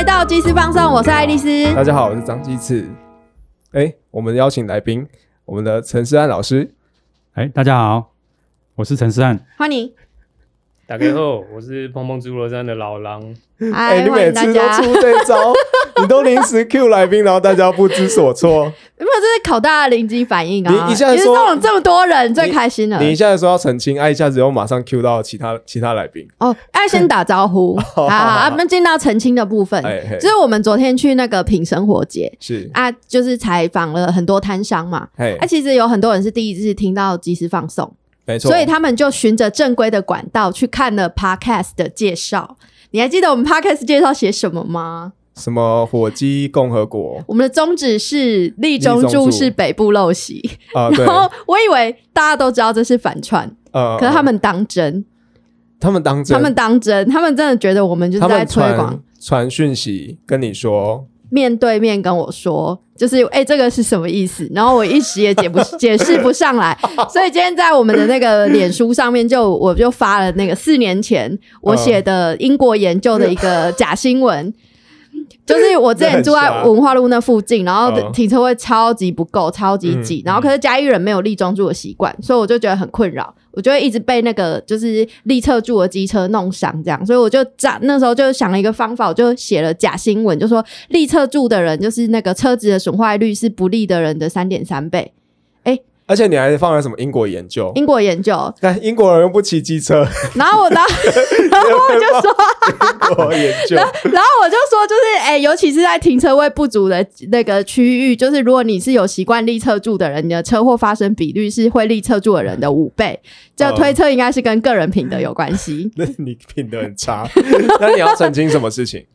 来到即时放送，我是爱丽丝。大家好，我是张鸡翅。哎，我们邀请来宾，我们的陈思安老师。哎，大家好，我是陈思安，欢迎。打开后，我是碰碰猪罗山的老狼。哎，你每次都出这招，你都临时 Q 来宾，然后大家不知所措。有没有这是考大家临机反应啊？你一下说这么多人最开心了，你一下子说要澄清，哎，一下子又马上 Q 到其他其他来宾。哦，哎，先打招呼 好，我们进到澄清的部分。就是我们昨天去那个品生活节，是啊，就是采访了很多摊商嘛。哎，其实有很多人是第一次听到即时放送。没错，所以他们就循着正规的管道去看了 Podcast 的介绍。你还记得我们 Podcast 介绍写什么吗？什么火鸡共和国？我们的宗旨是立中柱是北部陋习啊。然后我以为大家都知道这是反串，呃，可是他们当真，他们当真，他们当真，他们真的觉得我们就是在推广传讯息跟你说。面对面跟我说，就是哎，这个是什么意思？然后我一时也解不解释不上来，所以今天在我们的那个脸书上面，就我就发了那个四年前我写的英国研究的一个假新闻，就是我之前住在文化路那附近，然后停车位超级不够，超级挤，然后可是嘉义人没有立桩柱的习惯，所以我就觉得很困扰。我就会一直被那个就是立侧柱的机车弄伤，这样，所以我就在那时候就想了一个方法，我就写了假新闻，就说立侧柱的人就是那个车子的损坏率是不利的人的三点三倍。而且你还放了什么英国研究？英国研究，但英国人又不骑机车。然后我，然后我就说英国研究，然后我就说，就是哎，尤其是在停车位不足的那个区域，就是如果你是有习惯立侧柱的人，你的车祸发生比率是会立侧柱的人的五倍。这推测应该是跟个人品德有关系。那你品德很差，那你要澄清什么事情？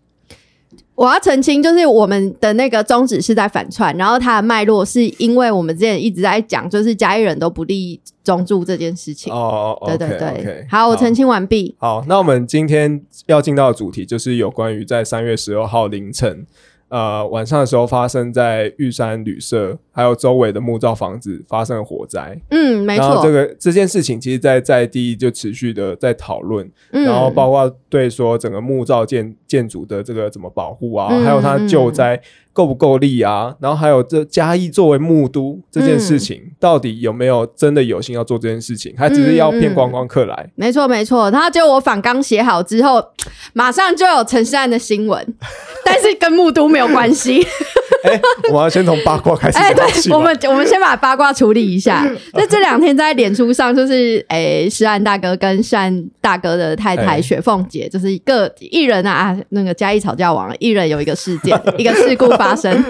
我要澄清，就是我们的那个宗旨是在反串，然后它的脉络是因为我们之前一直在讲，就是嘉义人都不利中柱这件事情。哦，对对对，好，我澄清完毕。好，那我们今天要进到的主题就是有关于在三月十二号凌晨。呃，晚上的时候发生在玉山旅社，还有周围的木造房子发生了火灾。嗯，没错。然后这个这件事情，其实，在在地就持续的在讨论，然后包括对说整个木造建建筑的这个怎么保护啊，还有它救灾。够不够力啊？然后还有这嘉义作为木都这件事情，到底有没有真的有心要做这件事情？还只是要骗观光客来？没错，没错。然后就我反刚写好之后，马上就有陈世安的新闻，但是跟木都没有关系。哎，我要先从八卦开始。哎，对，我们我们先把八卦处理一下。那这两天在脸书上，就是哎，石安大哥跟善大哥的太太雪凤姐，就是一个艺人啊，那个嘉义吵架王，艺人有一个事件，一个事故发生。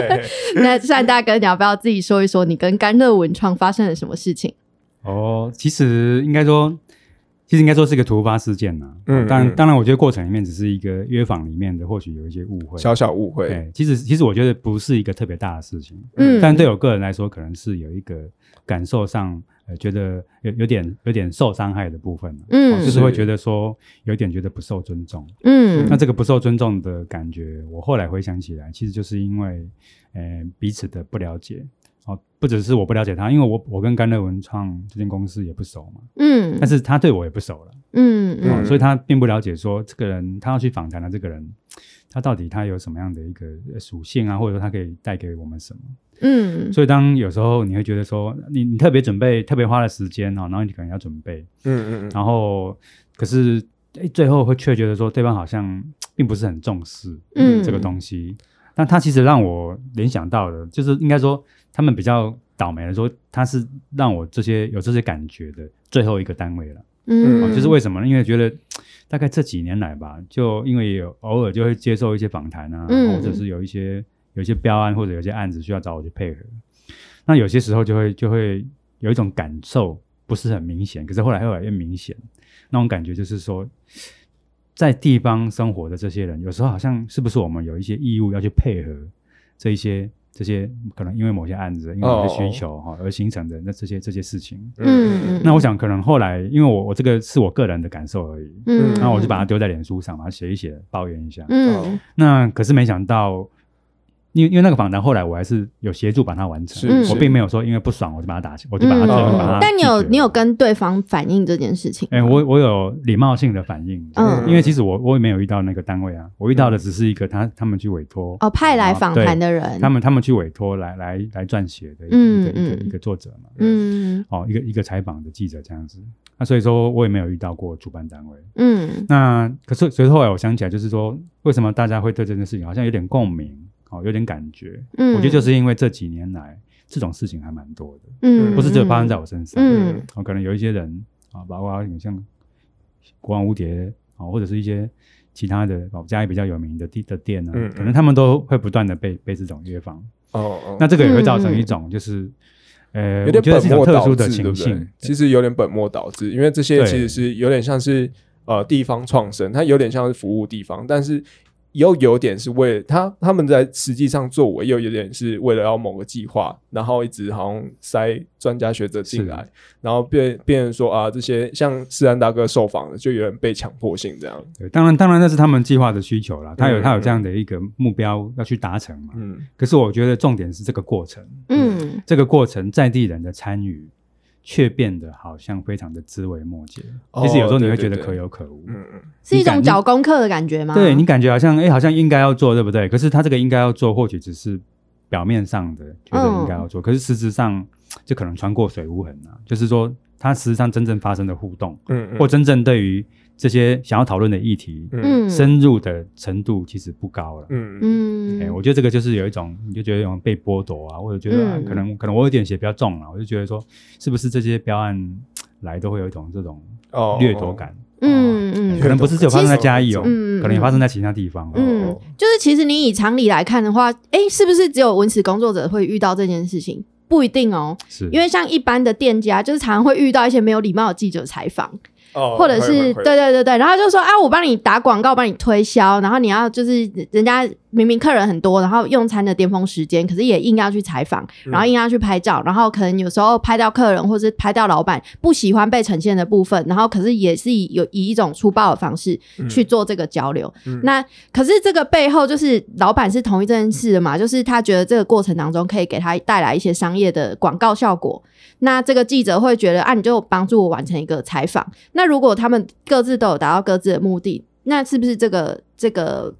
那善大哥，你要不要自己说一说，你跟甘乐文创发生了什么事情？哦，其实应该说。其实应该说是一个突发事件呐，嗯，当然，当然，我觉得过程里面只是一个约访里面的，或许有一些误会，小小误会。对，其实其实我觉得不是一个特别大的事情，嗯，但对我个人来说，可能是有一个感受上，呃，觉得有有点有点受伤害的部分，嗯，就是会觉得说有点觉得不受尊重，嗯，那这个不受尊重的感觉，我后来回想起来，其实就是因为，呃，彼此的不了解。哦，不只是我不了解他，因为我我跟甘乐文创这间公司也不熟嘛，嗯，但是他对我也不熟了，嗯嗯，所以他并不了解说这个人他要去访谈的这个人，他到底他有什么样的一个属性啊，或者说他可以带给我们什么，嗯，所以当有时候你会觉得说你你特别准备，特别花了时间哦，然后你可能要准备，嗯嗯嗯，然后可是哎最后会却觉得说对方好像并不是很重视，嗯，这个东西，但他其实让我联想到的，就是应该说。他们比较倒霉的说，他是让我这些有这些感觉的最后一个单位了。嗯，就是为什么呢？因为觉得大概这几年来吧，就因为有偶尔就会接受一些访谈啊，或者是有一些有一些标案或者有些案子需要找我去配合。那有些时候就会就会有一种感受不是很明显，可是后来越来越明显。那种感觉就是说，在地方生活的这些人，有时候好像是不是我们有一些义务要去配合这一些。这些可能因为某些案子，因为某些需求哈而形成的那这些这些事情，嗯，那我想可能后来因为我我这个是我个人的感受而已，嗯，那我就把它丢在脸书上，把它写一写，抱怨一下，嗯，那可是没想到因为因为那个访谈后来我还是有协助把它完成，我并没有说因为不爽我就把它打，我就把它嗯把它。但你有你有跟对方反映这件事情？哎，我我有礼貌性的反应，嗯，因为其实我我也没有遇到那个单位啊，我遇到的只是一个他他们去委托哦派来访谈的人，他们他们去委托来来来撰写的一个一个一个作者嘛，嗯，哦一个一个采访的记者这样子，那所以说我也没有遇到过主办单位，嗯，那可是所以后来我想起来就是说，为什么大家会对这件事情好像有点共鸣？哦，有点感觉，嗯，我觉得就是因为这几年来这种事情还蛮多的，嗯，不是只有发生在我身上，嗯，哦，可能有一些人啊，包括像国王蝴蝶啊，或者是一些其他的哦，家里比较有名的地的店呢，可能他们都会不断的被被这种约访，哦哦，那这个也会造成一种就是，呃，有点本末倒置的情境，其实有点本末倒置，因为这些其实是有点像是呃地方创生，它有点像是服务地方，但是。又有点是为了他，他们在实际上作为又有点是为了要某个计划，然后一直好像塞专家学者进来，然后变变成说啊，这些像世安大哥受访的，就有点被强迫性这样。对，当然当然那是他们计划的需求了，他有他有这样的一个目标要去达成嘛。嗯。可是我觉得重点是这个过程，嗯，这个过程在地人的参与。却变得好像非常的枝微末节，其实有时候你会觉得可有可无，嗯嗯，是一种找功课的感觉吗？对你感觉好像哎，好像应该要做，对不对？可是他这个应该要做，或许只是表面上的觉得应该要做，可是实质上就可能穿过水无痕啊。就是说，它实际上真正发生的互动，嗯嗯，或真正对于。这些想要讨论的议题，嗯，深入的程度其实不高了，嗯嗯，哎，我觉得这个就是有一种，你就觉得有种被剥夺啊，或者觉得可能可能我有点写比较重了，我就觉得说，是不是这些标案来都会有一种这种掠夺感，嗯嗯，可能不是只有发生在嘉义哦，可能也发生在其他地方，嗯，就是其实你以常理来看的话，哎，是不是只有文史工作者会遇到这件事情？不一定哦，是。因为像一般的店家，就是常常会遇到一些没有礼貌的记者采访。或者是对对对对，然后就说啊，我帮你打广告，帮你推销，然后你要就是人家明明客人很多，然后用餐的巅峰时间，可是也硬要去采访，然后硬要去拍照，然后可能有时候拍到客人或是拍到老板不喜欢被呈现的部分，然后可是也是以有以一种粗暴的方式去做这个交流。那可是这个背后就是老板是同意这件事的嘛？就是他觉得这个过程当中可以给他带来一些商业的广告效果。那这个记者会觉得啊，你就帮助我完成一个采访。那如果他们各自都有达到各自的目的，那是不是这个这个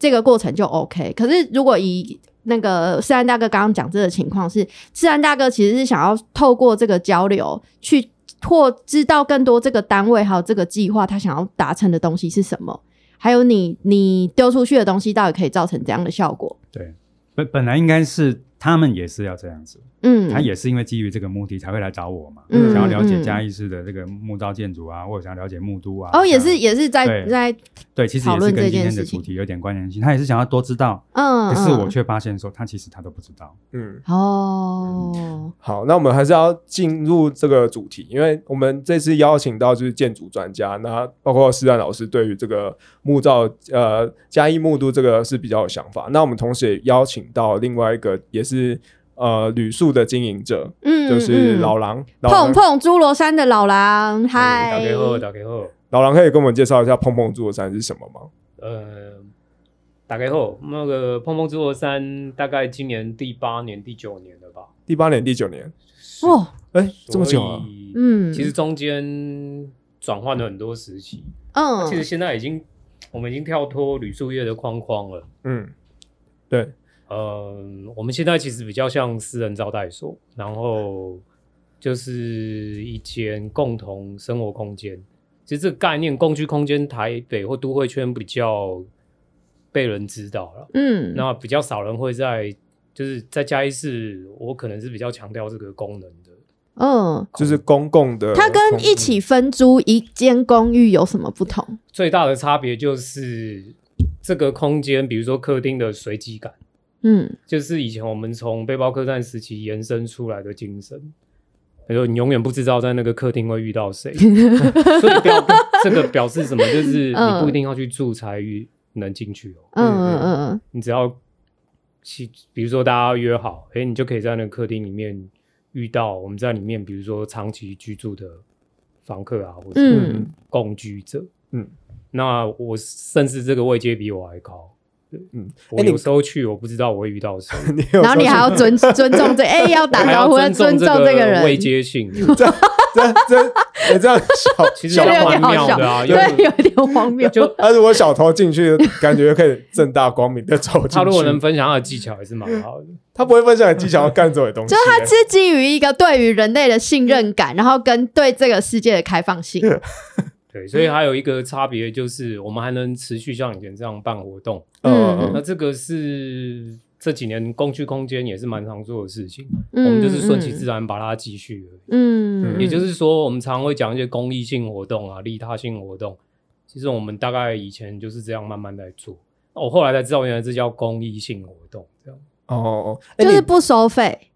这个过程就 OK？可是如果以那个世安大哥刚刚讲这个情况是，世安大哥其实是想要透过这个交流去或知道更多这个单位还有这个计划他想要达成的东西是什么，还有你你丢出去的东西到底可以造成怎样的效果？对，本本来应该是他们也是要这样子。嗯，他也是因为基于这个目的才会来找我嘛，想要了解嘉义市的这个木造建筑啊，或者想了解木都啊。哦，也是也是在在对，其实也是跟今天的主题有点关联性。他也是想要多知道，嗯，可是我却发现说他其实他都不知道。嗯，哦，好，那我们还是要进入这个主题，因为我们这次邀请到就是建筑专家，那包括施安老师对于这个木造呃嘉义木都这个是比较有想法。那我们同时也邀请到另外一个也是。呃，旅宿的经营者，嗯，就是老狼，碰碰侏罗山的老狼，嗨，打给后，打给后，老狼可以跟我们介绍一下碰碰侏罗山是什么吗？呃，打给后，那个碰碰侏罗山大概今年第八年、第九年了吧？第八年、第九年，哦，哎，这么久啊？嗯，其实中间转换了很多时期，嗯，其实现在已经我们已经跳脱旅宿业的框框了，嗯，对。呃，我们现在其实比较像私人招待所，然后就是一间共同生活空间。其实这个概念，共居空间，台北或都会圈比较被人知道了。嗯，那比较少人会在，就是在嘉义市，我可能是比较强调这个功能的。嗯，就是公共的。它跟一起分租一间公寓有什么不同？最大的差别就是这个空间，比如说客厅的随机感。嗯，就是以前我们从背包客栈时期延伸出来的精神，比如你永远不知道在那个客厅会遇到谁，所以表这个表示什么？就是你不一定要去住才能进去哦。嗯嗯嗯嗯，你只要去，比如说大家约好，哎，你就可以在那个客厅里面遇到我们在里面，比如说长期居住的房客啊，或者共居者。嗯，那我甚至这个位阶比我还高。嗯，我有时候去，我不知道我会遇到谁，然后你还要尊 尊重这，哎，要打招呼，尊重这个人，未接性。这这这这样小，其实有点荒谬的啊，对，有点荒谬。就他如果小偷进去，感觉可以正大光明的走进去。他如果能分享他的技巧，还是蛮好的。他不会分享的技巧，要干这些东西。就是他是基于一个对于人类的信任感，然后跟对这个世界的开放性。对，所以还有一个差别就是，我们还能持续像以前这样办活动。嗯，那这个是。这几年工具空间也是蛮常做的事情，我们就是顺其自然把它继续而已。嗯，也就是说，我们常会讲一些公益性活动啊、利他性活动。其实我们大概以前就是这样慢慢在做，我后来才知道原来这叫公益性活动，这样。哦，就是不收费。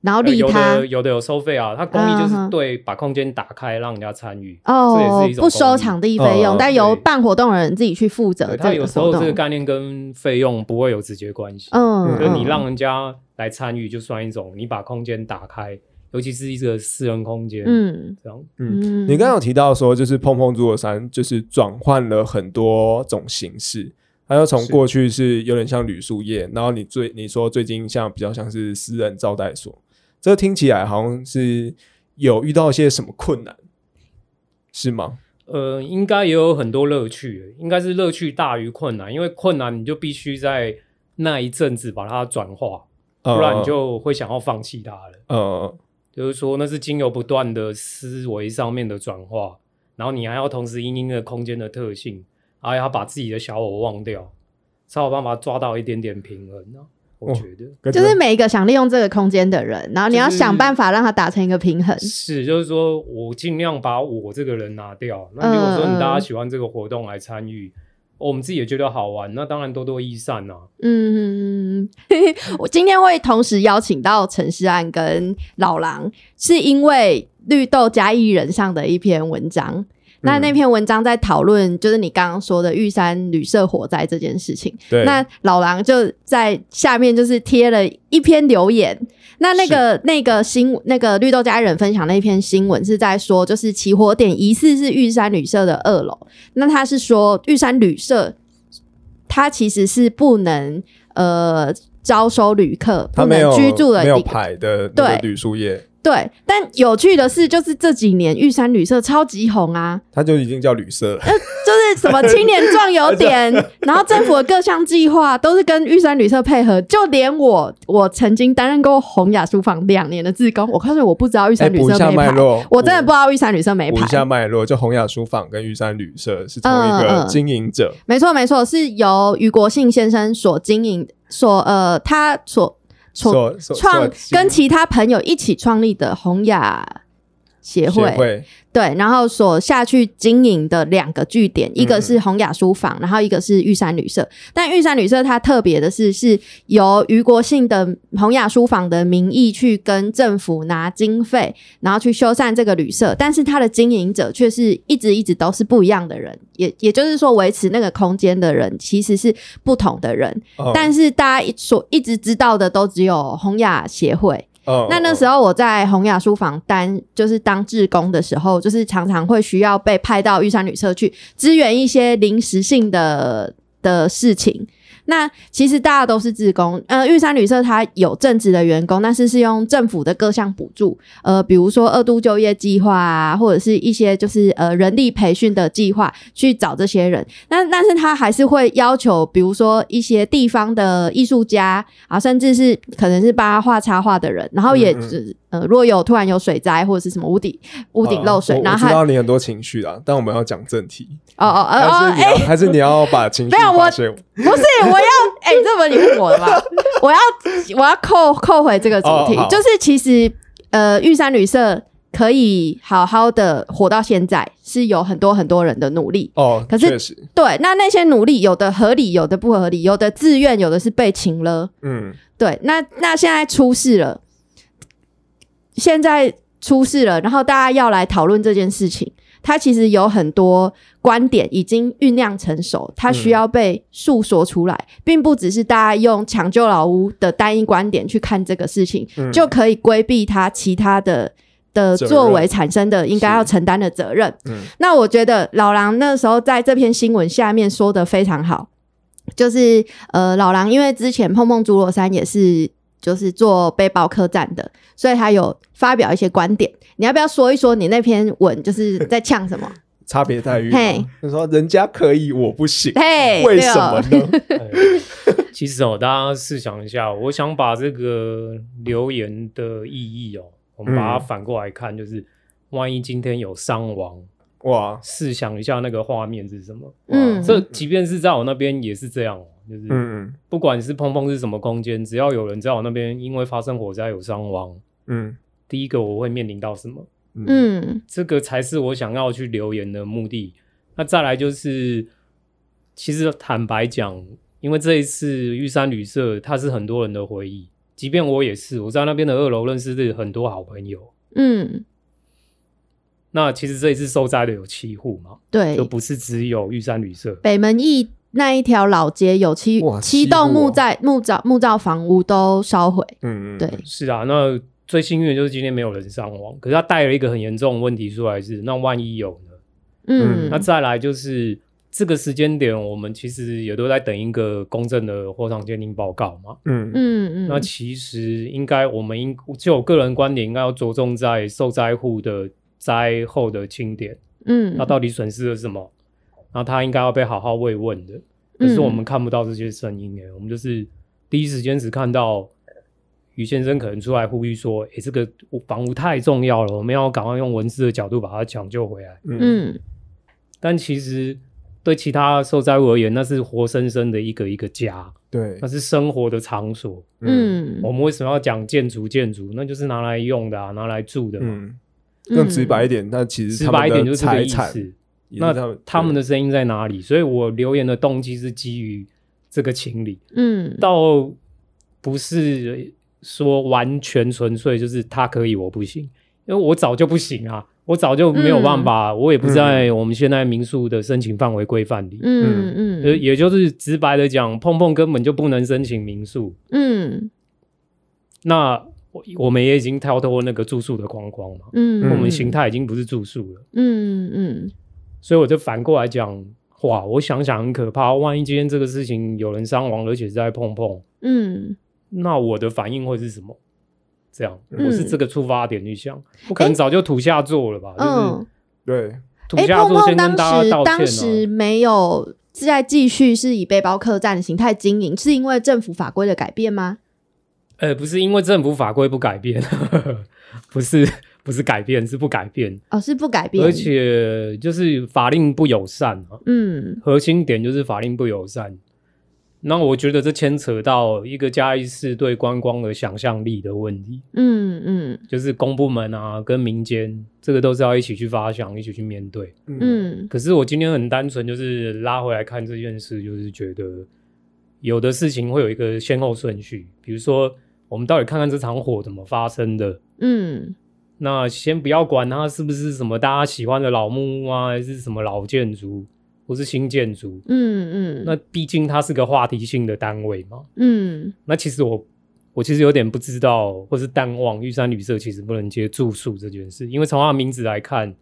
然后利他有的有的有收费啊，它公益就是对把空间打开让人家参与哦，这也是一种不收场地费用，但由办活动的人自己去负责。它有时候这个概念跟费用不会有直接关系，嗯，就你让人家来参与就算一种，你把空间打开，尤其是一个私人空间，嗯，这样，嗯，你刚刚有提到说，就是碰碰猪的山就是转换了很多种形式，它就从过去是有点像旅宿业，然后你最你说最近像比较像是私人招待所。这听起来好像是有遇到一些什么困难，是吗？呃，应该也有很多乐趣，应该是乐趣大于困难，因为困难你就必须在那一阵子把它转化，不然你就会想要放弃它了。呃，就是说那是经由不断的思维上面的转化，然后你还要同时因应的空间的特性，还要把自己的小我忘掉，才有办法抓到一点点平衡呢。我觉得就是每一个想利用这个空间的人，然后你要想办法让他达成一个平衡。是，就是说我尽量把我这个人拿掉。那如果说你大家喜欢这个活动来参与，我们自己也觉得好玩，那当然多多益善呐。嗯，我今天会同时邀请到陈世安跟老狼，是因为绿豆加一人上的一篇文章。那那篇文章在讨论，就是你刚刚说的玉山旅社火灾这件事情。对。那老狼就在下面就是贴了一篇留言。那那个那个新那个绿豆家人分享那篇新闻是在说，就是起火点疑似是玉山旅社的二楼。那他是说玉山旅社，它其实是不能呃招收旅客，不能居住的，没有牌的对旅宿业。对，但有趣的是，就是这几年玉山旅社超级红啊，它就已经叫旅社了。就是什么青年壮游点，然后政府的各项计划都是跟玉山旅社配合。就连我，我曾经担任过红雅书房两年的志工，我告诉我不知道玉山旅社没牌，我真的不知道玉山旅社没牌。一下脉络，就红雅书房跟玉山旅社是同一个经营者。没错，没错，是由余国信先生所经营，所呃，他所。创创跟其他朋友一起创立的红雅协会。对，然后所下去经营的两个据点，一个是洪雅书房，然后一个是玉山旅社。但玉山旅社它特别的是，是由余国信的洪雅书房的名义去跟政府拿经费，然后去修缮这个旅社。但是它的经营者却是一直一直都是不一样的人，也也就是说，维持那个空间的人其实是不同的人。但是大家所一直知道的都只有洪雅协会。那那时候我在洪雅书房当就是当志工的时候，就是常常会需要被派到玉山旅社去支援一些临时性的的事情。那其实大家都是自工，呃，玉山旅社它有正职的员工，但是是用政府的各项补助，呃，比如说二度就业计划啊，或者是一些就是呃人力培训的计划去找这些人。那但是他还是会要求，比如说一些地方的艺术家啊，甚至是可能是帮他画插画的人，然后也只。呃，如果有突然有水灾或者是什么屋顶屋顶漏水，然后知道你很多情绪啊，但我们要讲正题。哦哦哦，哎，还是你要把情绪没有我不是我要哎，这么你问我的吗？我要我要扣扣回这个主题，就是其实呃，玉山旅社可以好好的活到现在，是有很多很多人的努力哦。可是对，那那些努力有的合理，有的不合理，有的自愿，有的是被请了。嗯，对，那那现在出事了。现在出事了，然后大家要来讨论这件事情。它其实有很多观点已经酝酿成熟，它需要被诉说出来，并不只是大家用抢救老屋的单一观点去看这个事情，就可以规避它其他的的作为产生的应该要承担的责任。那我觉得老狼那时候在这篇新闻下面说的非常好。就是呃，老狼因为之前碰碰朱罗山也是就是做背包客栈的，所以他有发表一些观点。你要不要说一说你那篇文就是在呛什么？差别待遇？他说人家可以，我不行，嘿，为什么呢？其实哦，大家试想一下，我想把这个留言的意义哦，我们把它反过来看，就是万一今天有伤亡。哇！试想一下那个画面是什么？嗯，这即便是在我那边也是这样，就是嗯，不管是碰碰是什么空间，只要有人在我那边因为发生火灾有伤亡，嗯，第一个我会面临到什么？嗯，这个才是我想要去留言的目的。那再来就是，其实坦白讲，因为这一次玉山旅社它是很多人的回忆，即便我也是，我在那边的二楼认识的很多好朋友，嗯。那其实这一次受灾的有七户嘛？对，就不是只有玉山旅社。北门驿那一条老街有七七栋木在木造木造房屋都烧毁。嗯嗯，对，是啊。那最幸运的就是今天没有人伤亡，可是他带了一个很严重的问题出来，是那万一有呢？嗯，那再来就是这个时间点，我们其实也都在等一个公正的火场鉴定报告嘛。嗯嗯嗯。那其实应该我们应就我个人观点，应该要着重在受灾户的。灾后的清点，嗯，他到底损失了什么？然后他应该要被好好慰问的。可是我们看不到这些声音哎，我们就是第一时间只看到于先生可能出来呼吁说：“哎，这个房屋太重要了，我们要赶快用文字的角度把它抢救回来。”嗯，但其实对其他受灾户而言，那是活生生的一个一个家，对，那是生活的场所。嗯，我们为什么要讲建筑？建筑那就是拿来用的啊，拿来住的嘛。更直白一点，那其实直白一点就是这个意思。那他们的声音在哪里？所以我留言的动机是基于这个情理，嗯，倒不是说完全纯粹就是他可以我不行，因为我早就不行啊，我早就没有办法，我也不在我们现在民宿的申请范围规范里，嗯嗯，也就是直白的讲，碰碰根本就不能申请民宿，嗯，那。我我们也已经跳脱那个住宿的框框嘛，嗯，我们形态已经不是住宿了，嗯嗯，所以我就反过来讲，哇，我想想很可怕，万一今天这个事情有人伤亡，而且是在碰碰，嗯，那我的反应会是什么？这样，我是这个出发点去想，不可能早就土下座了吧？就是对，土下座先跟大家道歉当时没有在继续是以背包客栈的形态经营，是因为政府法规的改变吗？呃，不是因为政府法规不改变，不是不是改变，是不改变哦，是不改变，而且就是法令不友善啊。嗯，核心点就是法令不友善。那我觉得这牵扯到一个嘉义市对观光的想象力的问题。嗯嗯，就是公部门啊跟民间，这个都是要一起去发想，一起去面对。嗯，可是我今天很单纯，就是拉回来看这件事，就是觉得有的事情会有一个先后顺序，比如说。我们到底看看这场火怎么发生的？嗯，那先不要管它是不是什么大家喜欢的老木屋啊，还是什么老建筑，或是新建筑。嗯嗯，那毕竟它是个话题性的单位嘛。嗯，那其实我我其实有点不知道，或是淡忘玉山旅社其实不能接住宿这件事，因为从它名字来看，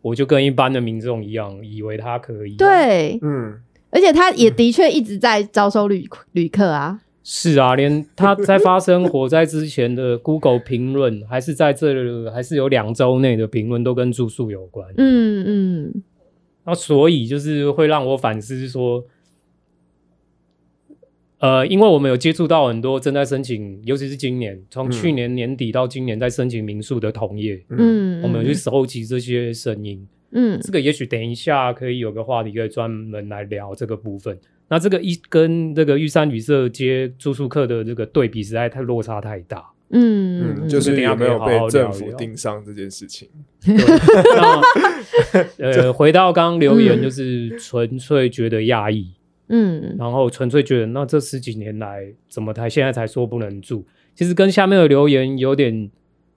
我就跟一般的民众一样，以为它可以。对，嗯，而且它也的确一直在招收旅旅客啊。是啊，连他在发生火灾之前的 Google 评论，还是在这还是有两周内的评论都跟住宿有关。嗯嗯，那所以就是会让我反思说，呃，因为我们有接触到很多正在申请，尤其是今年从去年年底到今年在申请民宿的同业，嗯，我们去收集这些声音。嗯，这个也许等一下可以有个话题可以专门来聊这个部分。那这个一跟这个玉山旅社接住宿客的这个对比，实在太落差太大。嗯，就是有没有被政府盯上这件事情。呃，回到刚刚留言，就是纯粹觉得压抑。嗯，然后纯粹觉得，那这十几年来怎么才现在才说不能住？其实跟下面的留言有点，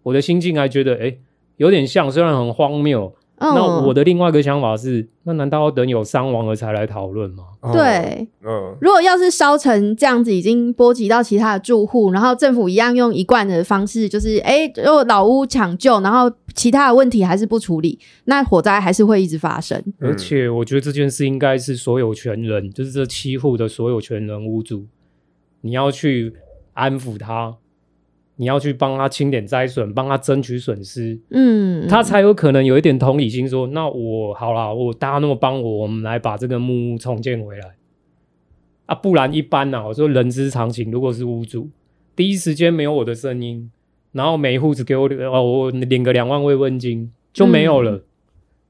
我的心境还觉得，哎，有点像，虽然很荒谬。那我的另外一个想法是，那难道要等有伤亡了才来讨论吗？对，嗯，如果要是烧成这样子，已经波及到其他的住户，然后政府一样用一贯的方式，就是哎，如果老屋抢救，然后其他的问题还是不处理，那火灾还是会一直发生。而且我觉得这件事应该是所有权人，就是这七户的所有权人屋主，你要去安抚他。你要去帮他清点灾损，帮他争取损失，嗯，他才有可能有一点同理心，说那我好啦，我大家那么帮我，我们来把这个木屋重建回来。啊，不然一般呢，我说人之常情，如果是屋主，第一时间没有我的声音，然后每一户只给我哦，我领个两万慰问金就没有了，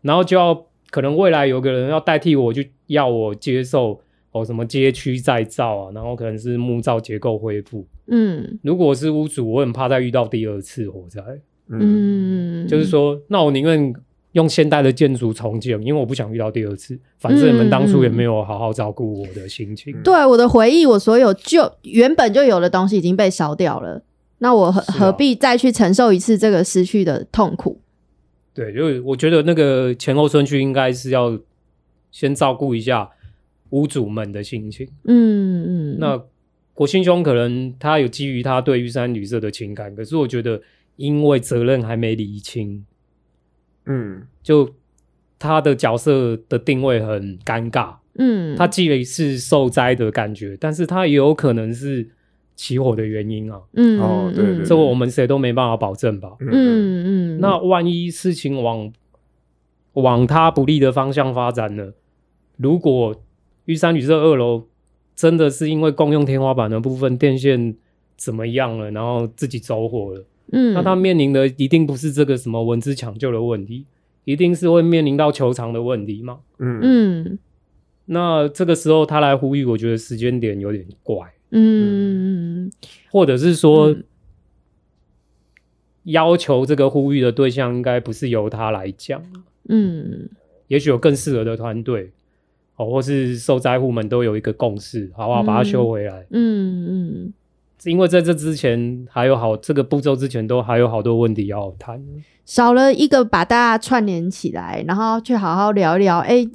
然后就要可能未来有个人要代替我，就要我接受。哦，什么街区再造啊，然后可能是木造结构恢复。嗯，如果是屋主，我很怕再遇到第二次火灾。嗯，就是说，那我宁愿用现代的建筑重建，因为我不想遇到第二次。反正你们当初也没有好好照顾我的心情。对，我的回忆，我所有就原本就有的东西已经被烧掉了，那我何何必再去承受一次这个失去的痛苦？对，就是我觉得那个前后顺序应该是要先照顾一下。屋主们的心情，嗯嗯，那国兴兄可能他有基于他对玉山旅社的情感，可是我觉得因为责任还没理清，嗯，就他的角色的定位很尴尬，嗯，他既是受灾的感觉，但是他也有可能是起火的原因啊，嗯哦对，这我们谁都没办法保证吧，嗯嗯，那万一事情往往他不利的方向发展呢？如果玉山旅社二楼真的是因为共用天花板的部分电线怎么样了，然后自己走火了。嗯，那他面临的一定不是这个什么文字抢救的问题，一定是会面临到球场的问题嘛。嗯嗯，那这个时候他来呼吁，我觉得时间点有点怪。嗯，或者是说要求这个呼吁的对象应该不是由他来讲。嗯，也许有更适合的团队。哦，或是受灾户们都有一个共识，好不好？把它修回来。嗯嗯，因为在这之前还有好这个步骤之前都还有好多问题要谈，少了一个把大家串联起来，然后去好好聊一聊，哎，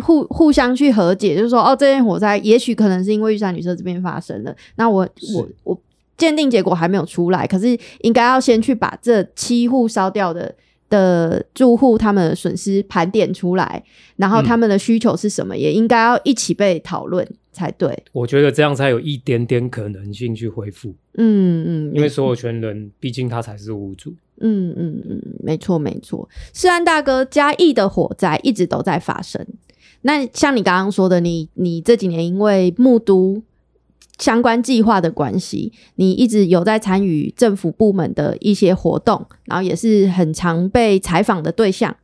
互互相去和解，就是说，哦，这件火灾也许可能是因为玉山旅社这边发生的，那我我我鉴定结果还没有出来，可是应该要先去把这七户烧掉的。的住户他们的损失盘点出来，然后他们的需求是什么，也应该要一起被讨论才对。我觉得这样才有一点点可能性去恢复。嗯嗯，因为所有权人毕竟他才是屋主。嗯嗯嗯，没错没错。世安大哥，嘉义的火灾一直都在发生。那像你刚刚说的，你你这几年因为目睹。相关计划的关系，你一直有在参与政府部门的一些活动，然后也是很常被采访的对象。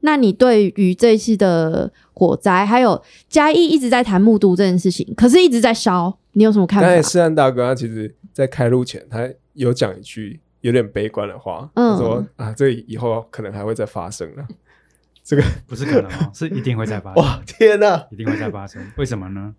那你对于这次的火灾，还有嘉义一直在谈木都这件事情，可是一直在烧，你有什么看法？刚才世安大哥他其实在开路前，他有讲一句有点悲观的话，他说啊，这以后可能还会再发生了。这个不是可能哦，是一定会再发生。哇，天哪，一定会再发生，为什么呢？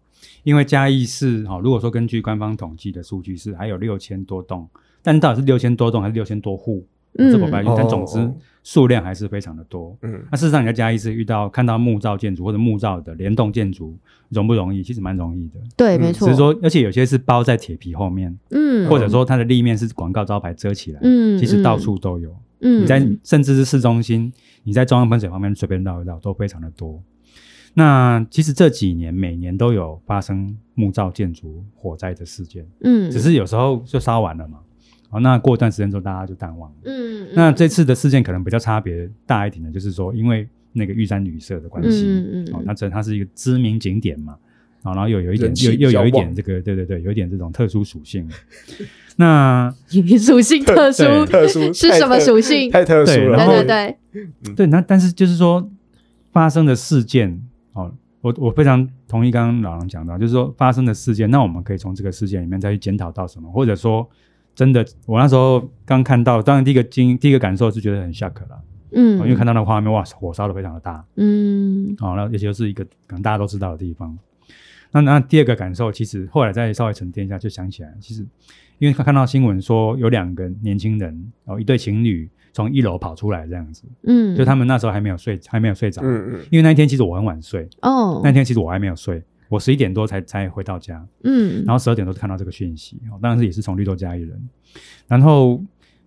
因为嘉义市哈，如果说根据官方统计的数据是还有六千多栋，但到底是六千多栋还是六千多户，这不白但总之数量还是非常的多。嗯，那事实上你在嘉义市遇到看到木造建筑或者木造的联动建筑容不容易？其实蛮容易的。对，没错。只是说，而且有些是包在铁皮后面，嗯，或者说它的立面是广告招牌遮起来，嗯，其实到处都有。嗯，你在甚至是市中心，你在中央喷水旁边随便绕一绕都非常的多。那其实这几年每年都有发生木造建筑火灾的事件，嗯，只是有时候就烧完了嘛，好，那过一段时间之后大家就淡忘了，嗯，那这次的事件可能比较差别大一点的，就是说因为那个玉山旅社的关系，嗯嗯，哦，那这它是一个知名景点嘛，然后又有一点又又有一点这个对对对，有一点这种特殊属性，那 属性特殊特殊是什么属性？太特殊了，对对对，对，那但是就是说发生的事件。哦，我我非常同意刚刚老狼讲到，就是说发生的事件，那我们可以从这个事件里面再去检讨到什么，或者说真的，我那时候刚看到，当然第一个经第一个感受是觉得很 shock 了，嗯，因为看到那画面，哇，火烧的非常的大，嗯，好，那也就是一个可能大家都知道的地方。那那第二个感受，其实后来再稍微沉淀一下，就想起来，其实因为看看到新闻说有两个年轻人，然后一对情侣从一楼跑出来这样子，嗯，就他们那时候还没有睡，还没有睡着，嗯嗯，因为那一天其实我很晚睡，哦，那天其实我还没有睡，我十一点多才才回到家，嗯，然后十二点多看到这个讯息，当然是也是从绿豆家一人，然后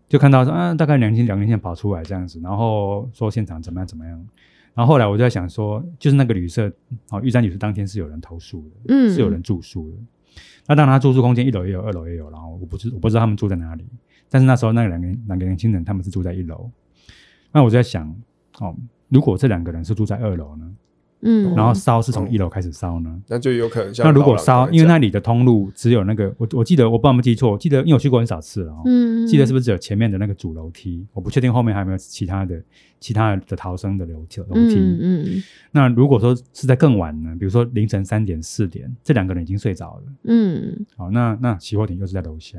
就看到说啊，大概两天两天前跑出来这样子，然后说现场怎么样怎么样，然后后来我就在想说，就是那个旅社，哦，玉山旅社当天是有人投诉的，嗯，是有人住宿的，那当然他住宿空间一楼也有，二楼也有，然后我不知我不知道他们住在哪里。但是那时候那两个两个年轻人他们是住在一楼，那我就在想，哦，如果这两个人是住在二楼呢？嗯，然后烧是从一楼开始烧呢？那就有可能。那如果烧，因为那里的通路只有那个，我我记得我不知道有没有记错，我记得因为我去过很少次了，嗯，记得是不是只有前面的那个主楼梯？我不确定后面还有没有其他的其他的逃生的楼梯楼梯。嗯，那如果说是在更晚呢？比如说凌晨三点四点，这两个人已经睡着了。嗯，好，那那起火点又是在楼下。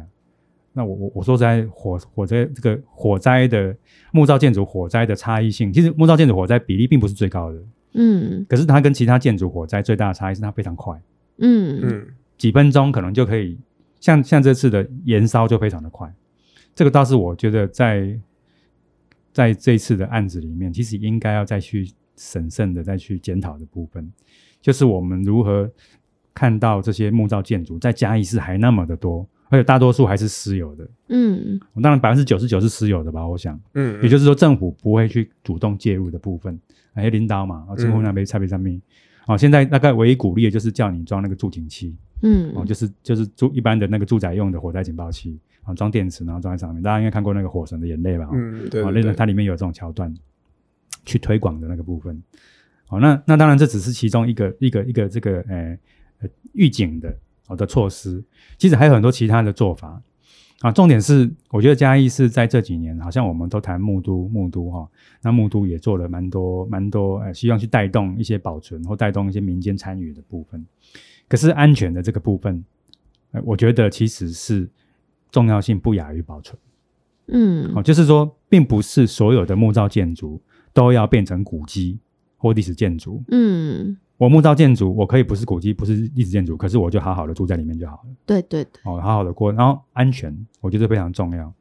那我我我说在火火灾这个火灾的木造建筑火灾的差异性，其实木造建筑火灾比例并不是最高的，嗯，可是它跟其他建筑火灾最大的差异是它非常快，嗯。嗯，几分钟可能就可以，像像这次的燃烧就非常的快，这个倒是我觉得在在这次的案子里面，其实应该要再去审慎的再去检讨的部分，就是我们如何看到这些木造建筑在嘉义市还那么的多。而且大多数还是私有的，嗯，当然百分之九十九是私有的吧，我想，嗯，也就是说政府不会去主动介入的部分，还有领导嘛，啊，政府那边差别上面，哦，现在大概唯一鼓励的就是叫你装那个助警器，嗯，哦，就是就是住一般的那个住宅用的火灾警报器，啊，装电池然后装在上面，大家应该看过那个火神的眼泪吧，嗯，对，哦，那个它里面有这种桥段去推广的那个部分，哦，那那当然这只是其中一个一个一个这个呃预警的。好的措施，其实还有很多其他的做法啊。重点是，我觉得嘉义是在这几年，好像我们都谈木都木都哈，那木都也做了蛮多蛮多，呃，希望去带动一些保存或带动一些民间参与的部分。可是安全的这个部分，呃，我觉得其实是重要性不亚于保存。嗯，好，就是说，并不是所有的木造建筑都要变成古迹或历史建筑。嗯。我木造建筑，我可以不是古迹，不是历史建筑，可是我就好好的住在里面就好了。对对对，哦，好好的过，然后安全，我觉得非常重要。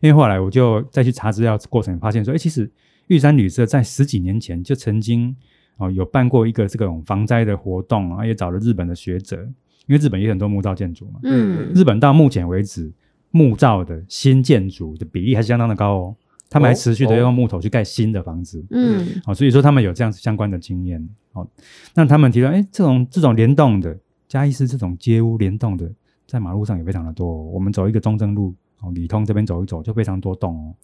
因为后来我就再去查资料过程，发现说，哎，其实玉山旅社在十几年前就曾经哦有办过一个这种防灾的活动啊，也找了日本的学者，因为日本也很多木造建筑嘛。嗯。日本到目前为止，木造的新建筑的比例还是相当的高哦。他们还持续的用木头去盖新的房子，嗯，好，所以说他们有这样子相关的经验，好，那他们提到，哎，这种这种联动的嘉义市这种街屋联动的，在马路上也非常的多。我们走一个中正路，哦，里通这边走一走就非常多栋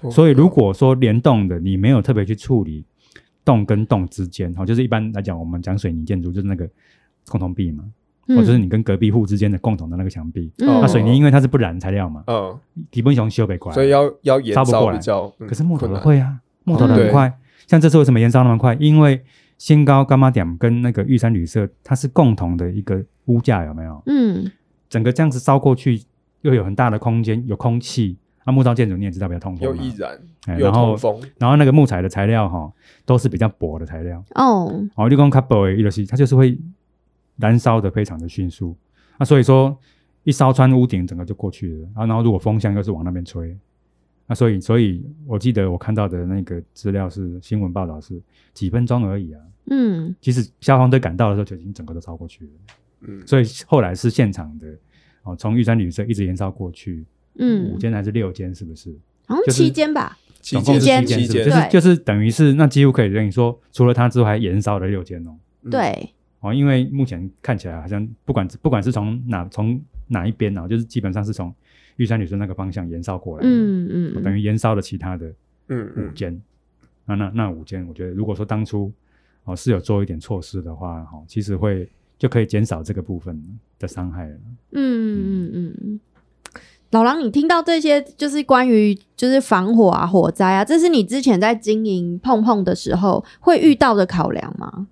哦。所以如果说联动的，你没有特别去处理栋跟栋之间，哦，就是一般来讲，我们讲水泥建筑就是那个共同壁嘛。或者是你跟隔壁户之间的共同的那个墙壁，那水泥因为它是不燃材料嘛，嗯，基本上修不过来，所以要要燃烧比较，可是木头的会啊，木头的很快。像这次为什么燃烧那么快？因为新高干妈点跟那个玉山旅社，它是共同的一个屋架，有没有？嗯，整个这样子烧过去，又有很大的空间，有空气。那木造建筑你也知道比较通风，有易燃，然后然后那个木材的材料哈，都是比较薄的材料哦。哦，你讲卡薄的东西，它就是会。燃烧的非常的迅速，那所以说一烧穿屋顶，整个就过去了。啊，然后如果风向又是往那边吹，那所以所以我记得我看到的那个资料是新闻报道是几分钟而已啊。嗯，其实消防队赶到的时候就已经整个都烧过去了。嗯，所以后来是现场的哦，从玉山旅社一直延烧过去。嗯，五间还是六间？是不是？好像七间吧。总共七间，就是就是等于是那几乎可以跟你说，除了它之外，还延烧了六间哦。对。哦，因为目前看起来好像不管不管是从哪从哪一边呢，就是基本上是从玉山女生那个方向延烧过来，嗯嗯，等于延烧了其他的嗯五间，那那那五间，我觉得如果说当初哦是有做一点措施的话，哈，其实会就可以减少这个部分的伤害了。嗯嗯嗯，老狼，你听到这些就是关于就是防火啊火灾啊，这是你之前在经营碰碰的时候会遇到的考量吗？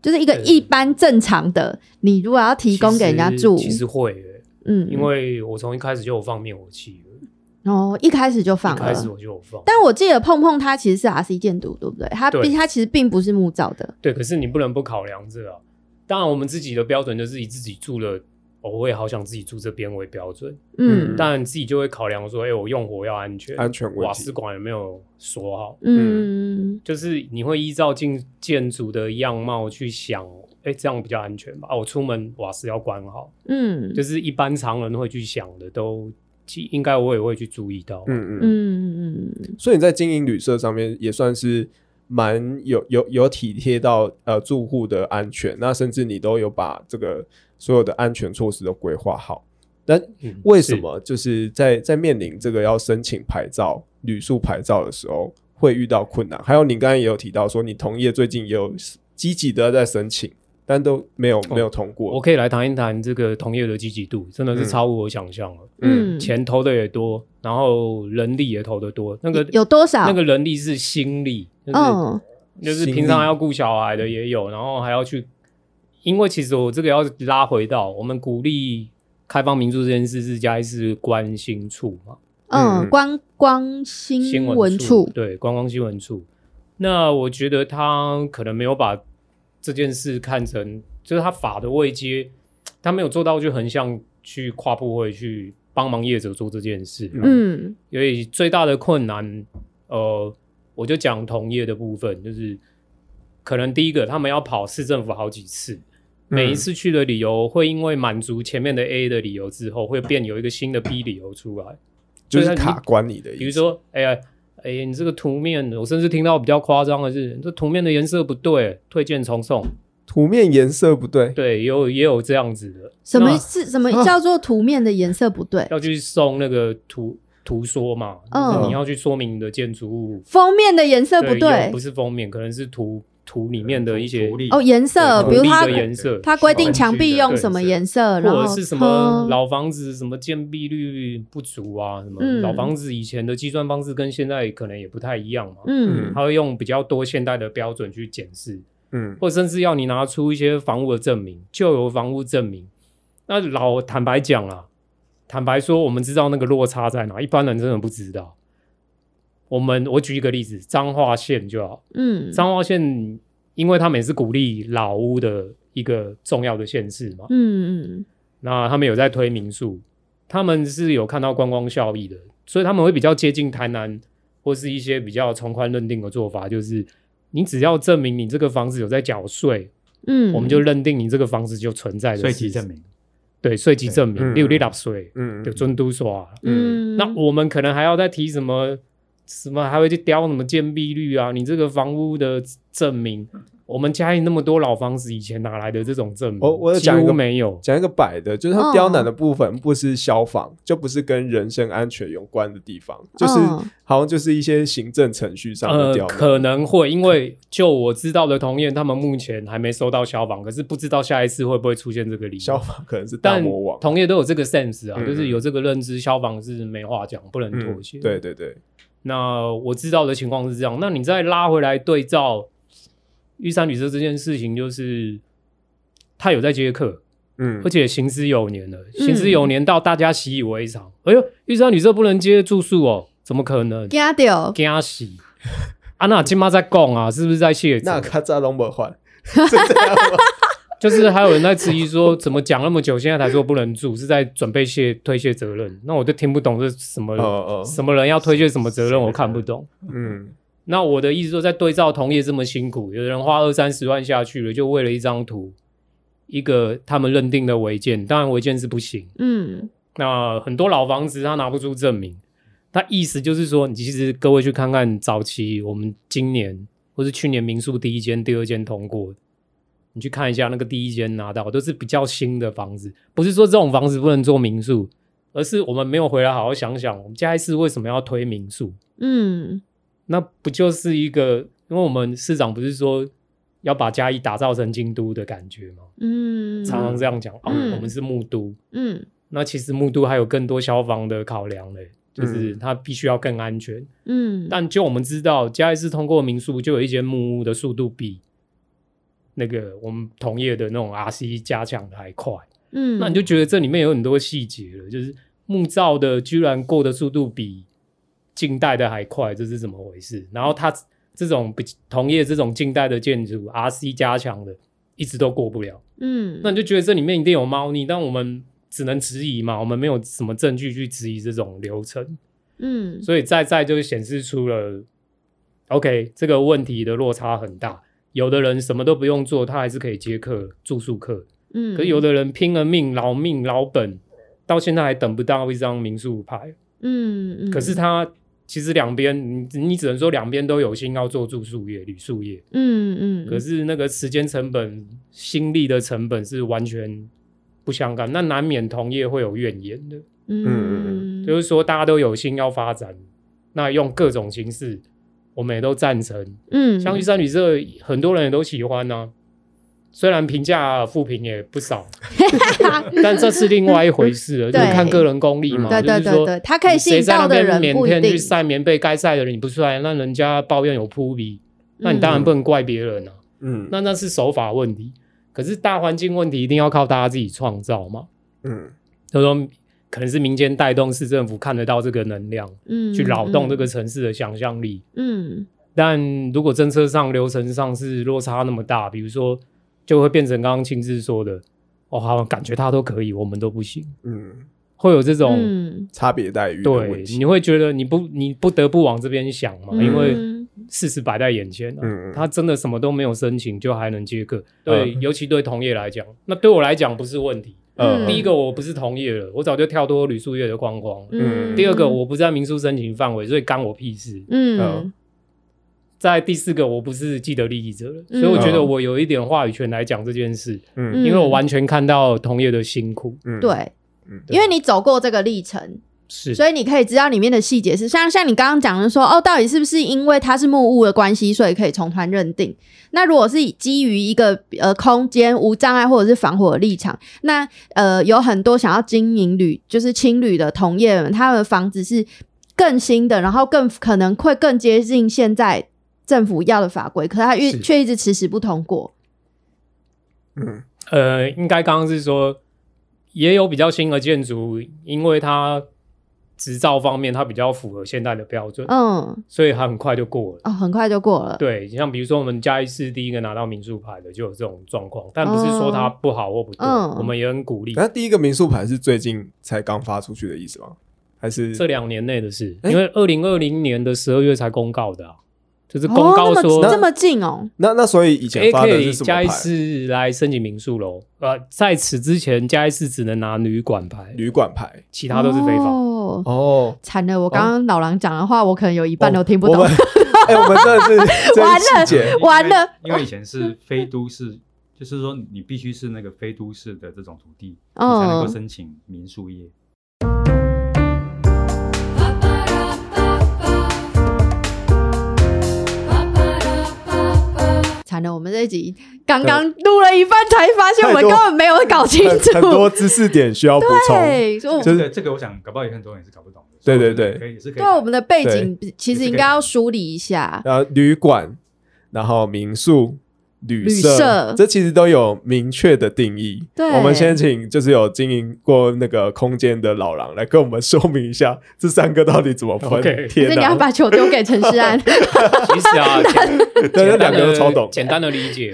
就是一个一般正常的，你如果要提供给人家住，其实会，嗯，因为我从一开始就有放灭火器了，哦，一开始就放，一开始我就有放，但我记得碰碰它其实是 R C 建筑，对不对？它并它其实并不是木造的，对。可是你不能不考量这个，当然我们自己的标准就是以自己住的哦，我也好想自己住这边为标准，嗯，但自己就会考量说，哎，我用火要安全，安全瓦斯管有没有锁好，嗯，就是你会依照建建筑的样貌去想，哎，这样比较安全吧？我出门瓦斯要关好，嗯，就是一般常人会去想的，都应该我也会去注意到，嗯。嗯嗯嗯，所以你在经营旅社上面也算是蛮有有有体贴到呃住户的安全，那甚至你都有把这个。所有的安全措施都规划好，但为什么就是在在面临这个要申请牌照、旅宿牌照的时候会遇到困难？还有你刚才也有提到说，你同业最近也有积极的在申请，但都没有没有通过。我可以来谈一谈这个同业的积极度，真的是超乎我想象了。嗯，钱投的也多，然后人力也投的多。那个有多少？那个人力是心力，就是就是平常要顾小孩的也有，然后还要去。因为其实我这个要拉回到我们鼓励开放民主这件事，是嘉义市关心处嘛？嗯，观光新闻处对，观光新闻处。那我觉得他可能没有把这件事看成，就是他法的位阶，他没有做到，就很像去跨部会去帮忙业者做这件事。嗯，因为最大的困难，呃，我就讲同业的部分，就是可能第一个，他们要跑市政府好几次。每一次去的理由会因为满足前面的 A 的理由之后，会变有一个新的 B 理由出来，就是卡关你的。比如说，哎呀，哎呀，你这个图面，我甚至听到比较夸张的是，这图面的颜色不对，推荐重送。图面颜色不对，对，有也有这样子的。什么是什么叫做图面的颜色不对？要去送那个图图说嘛？嗯，你要去说明你的建筑物封面的颜色不对，不是封面，可能是图。图里面的一些哦颜色，比如它颜色，它规定墙壁用什么颜色，或者是什么老房子什么建蔽率不足啊，什么老房子以前的计算方式跟现在可能也不太一样嘛，嗯，他会用比较多现代的标准去检视，嗯，或甚至要你拿出一些房屋的证明，旧有房屋证明，那老坦白讲啊，坦白说，我们知道那个落差在哪，一般人真的不知道。我们我举一个例子，彰化县就好。嗯，彰化县，因为他们也是鼓励老屋的一个重要的县市嘛。嗯嗯。那他们有在推民宿，他们是有看到观光效益的，所以他们会比较接近台南或是一些比较从宽认定的做法，就是你只要证明你这个房子有在缴税，嗯，我们就认定你这个房子就存在税籍证明。对，税籍证明六六纳税，嗯，有尊都说。嗯，那我们可能还要再提什么？什么还会去雕什么建蔽率啊？你这个房屋的证明，我们家里那么多老房子，以前哪来的这种证明？我我讲一个没有，讲一个摆的，就是它刁难的部分不是消防，就不是跟人身安全有关的地方，就是好像就是一些行政程序上的刁难。可能会因为就我知道的同业，他们目前还没收到消防，可是不知道下一次会不会出现这个理由。消防可能是大魔王，同业都有这个 sense 啊，就是有这个认知，消防是没话讲，不能妥协。对对对。那我知道的情况是这样，那你再拉回来对照玉山旅社这件事情，就是他有在接客，嗯，而且行之有年了，行之有年到大家习以为常。哎呦，玉山旅社不能接住宿哦，怎么可能？惊掉，惊死！啊，那今妈在讲啊，是不是在谢？那卡扎龙不换。就是还有人在质疑说，怎么讲那么久，现在才说不能住，是在准备卸推卸责任？那我就听不懂是什么什么人要推卸什么责任，我看不懂。嗯，那我的意思说，在对照同业这么辛苦，有人花二三十万下去了，就为了一张图，一个他们认定的违建，当然违建是不行。嗯，那很多老房子他拿不出证明，他意思就是说，你其实各位去看看早期我们今年或是去年民宿第一间、第二间通过。你去看一下那个第一间拿到都是比较新的房子，不是说这种房子不能做民宿，而是我们没有回来好好想想，我们嘉义市为什么要推民宿？嗯，那不就是一个，因为我们市长不是说要把嘉义打造成京都的感觉吗？嗯，常常这样讲啊，我们是木都，嗯，那其实木都还有更多消防的考量嘞，就是它必须要更安全，嗯，但就我们知道，嘉义市通过民宿就有一间木屋的速度比。那个我们同业的那种 RC 加强的还快，嗯，那你就觉得这里面有很多细节了，就是木造的居然过的速度比近代的还快，这是怎么回事？然后它这种比同业这种近代的建筑 RC 加强的，一直都过不了。嗯，那你就觉得这里面一定有猫腻，但我们只能质疑嘛，我们没有什么证据去质疑这种流程。嗯，所以再再就显示出了，OK，这个问题的落差很大。有的人什么都不用做，他还是可以接客住宿客。嗯，可有的人拼了命、老命、老本，到现在还等不到一张民宿牌。嗯，可是他其实两边，你你只能说两边都有心要做住宿业、旅宿业。嗯嗯，可是那个时间成本、心力的成本是完全不相干，那难免同业会有怨言的。嗯嗯嗯，就是说大家都有心要发展，那用各种形式。我们也都赞成，嗯，像玉山旅社，很多人也都喜欢呢。虽然评价负评也不少，但这是另外一回事了，就看个人功力嘛。对对对对，他可以吸引到的人不一去晒棉被，该晒的人你不晒，那人家抱怨有扑鼻，那你当然不能怪别人啊。嗯，那那是手法问题，可是大环境问题一定要靠大家自己创造嘛。嗯，他说。可能是民间带动市政府看得到这个能量，嗯，去扰动这个城市的想象力，嗯。但如果政策上、流程上是落差那么大，比如说，就会变成刚刚亲自说的，哦，好像，感觉他都可以，我们都不行，嗯，会有这种差别待遇。对，你会觉得你不，你不得不往这边想嘛，因为事实摆在眼前，嗯，他真的什么都没有申请就还能接客，对，尤其对同业来讲，那对我来讲不是问题。嗯，第一个我不是同业了，我早就跳脱旅宿业的框框。嗯，第二个我不在民宿申请范围，所以干我屁事。嗯，在第四个我不是既得利益者了，所以我觉得我有一点话语权来讲这件事。嗯，因为我完全看到同业的辛苦。嗯，对，嗯因为你走过这个历程。是，所以你可以知道里面的细节是像像你刚刚讲的说哦，到底是不是因为它是木屋的关系，所以可以从团认定？那如果是基于一个呃空间无障碍或者是防火的立场，那呃有很多想要经营旅就是青旅的同业们，他们的房子是更新的，然后更可能会更接近现在政府要的法规，可他却却一直迟迟不通过。嗯，呃，应该刚刚是说也有比较新的建筑，因为它。执照方面，它比较符合现代的标准，嗯，所以它很快就过了，哦，很快就过了。对，像比如说我们嘉义市第一个拿到民宿牌的，就有这种状况，但不是说它不好或不对，我们也很鼓励。那第一个民宿牌是最近才刚发出去的意思吗？还是这两年内的事？因为二零二零年的十二月才公告的。就是公告说这么近哦，那那所以以前发的是什么嘉义市来申请民宿喽，呃，在此之前嘉义市只能拿旅馆牌，旅馆牌，其他都是非法。哦，惨了！我刚刚老狼讲的话，我可能有一半都听不懂。哎，我们真的是 完了，完了。因为以前是非都市，就是说你必须是那个非都市的这种土地，你才能够申请民宿业。惨了，我们这一集刚刚录了一半，才发现我们根本没有搞清楚，很多知识点需要补充。对，这个这个，我想搞不好有很多人是搞不懂的。对对对，可以是可以。对，我们的背景其实应该要梳理一下。呃，旅馆，然后民宿。旅社，这其实都有明确的定义。对，我们先请就是有经营过那个空间的老狼来跟我们说明一下这三个到底怎么分。天，你要把球丢给陈世安。其实啊，对，两个都超懂。简单的理解，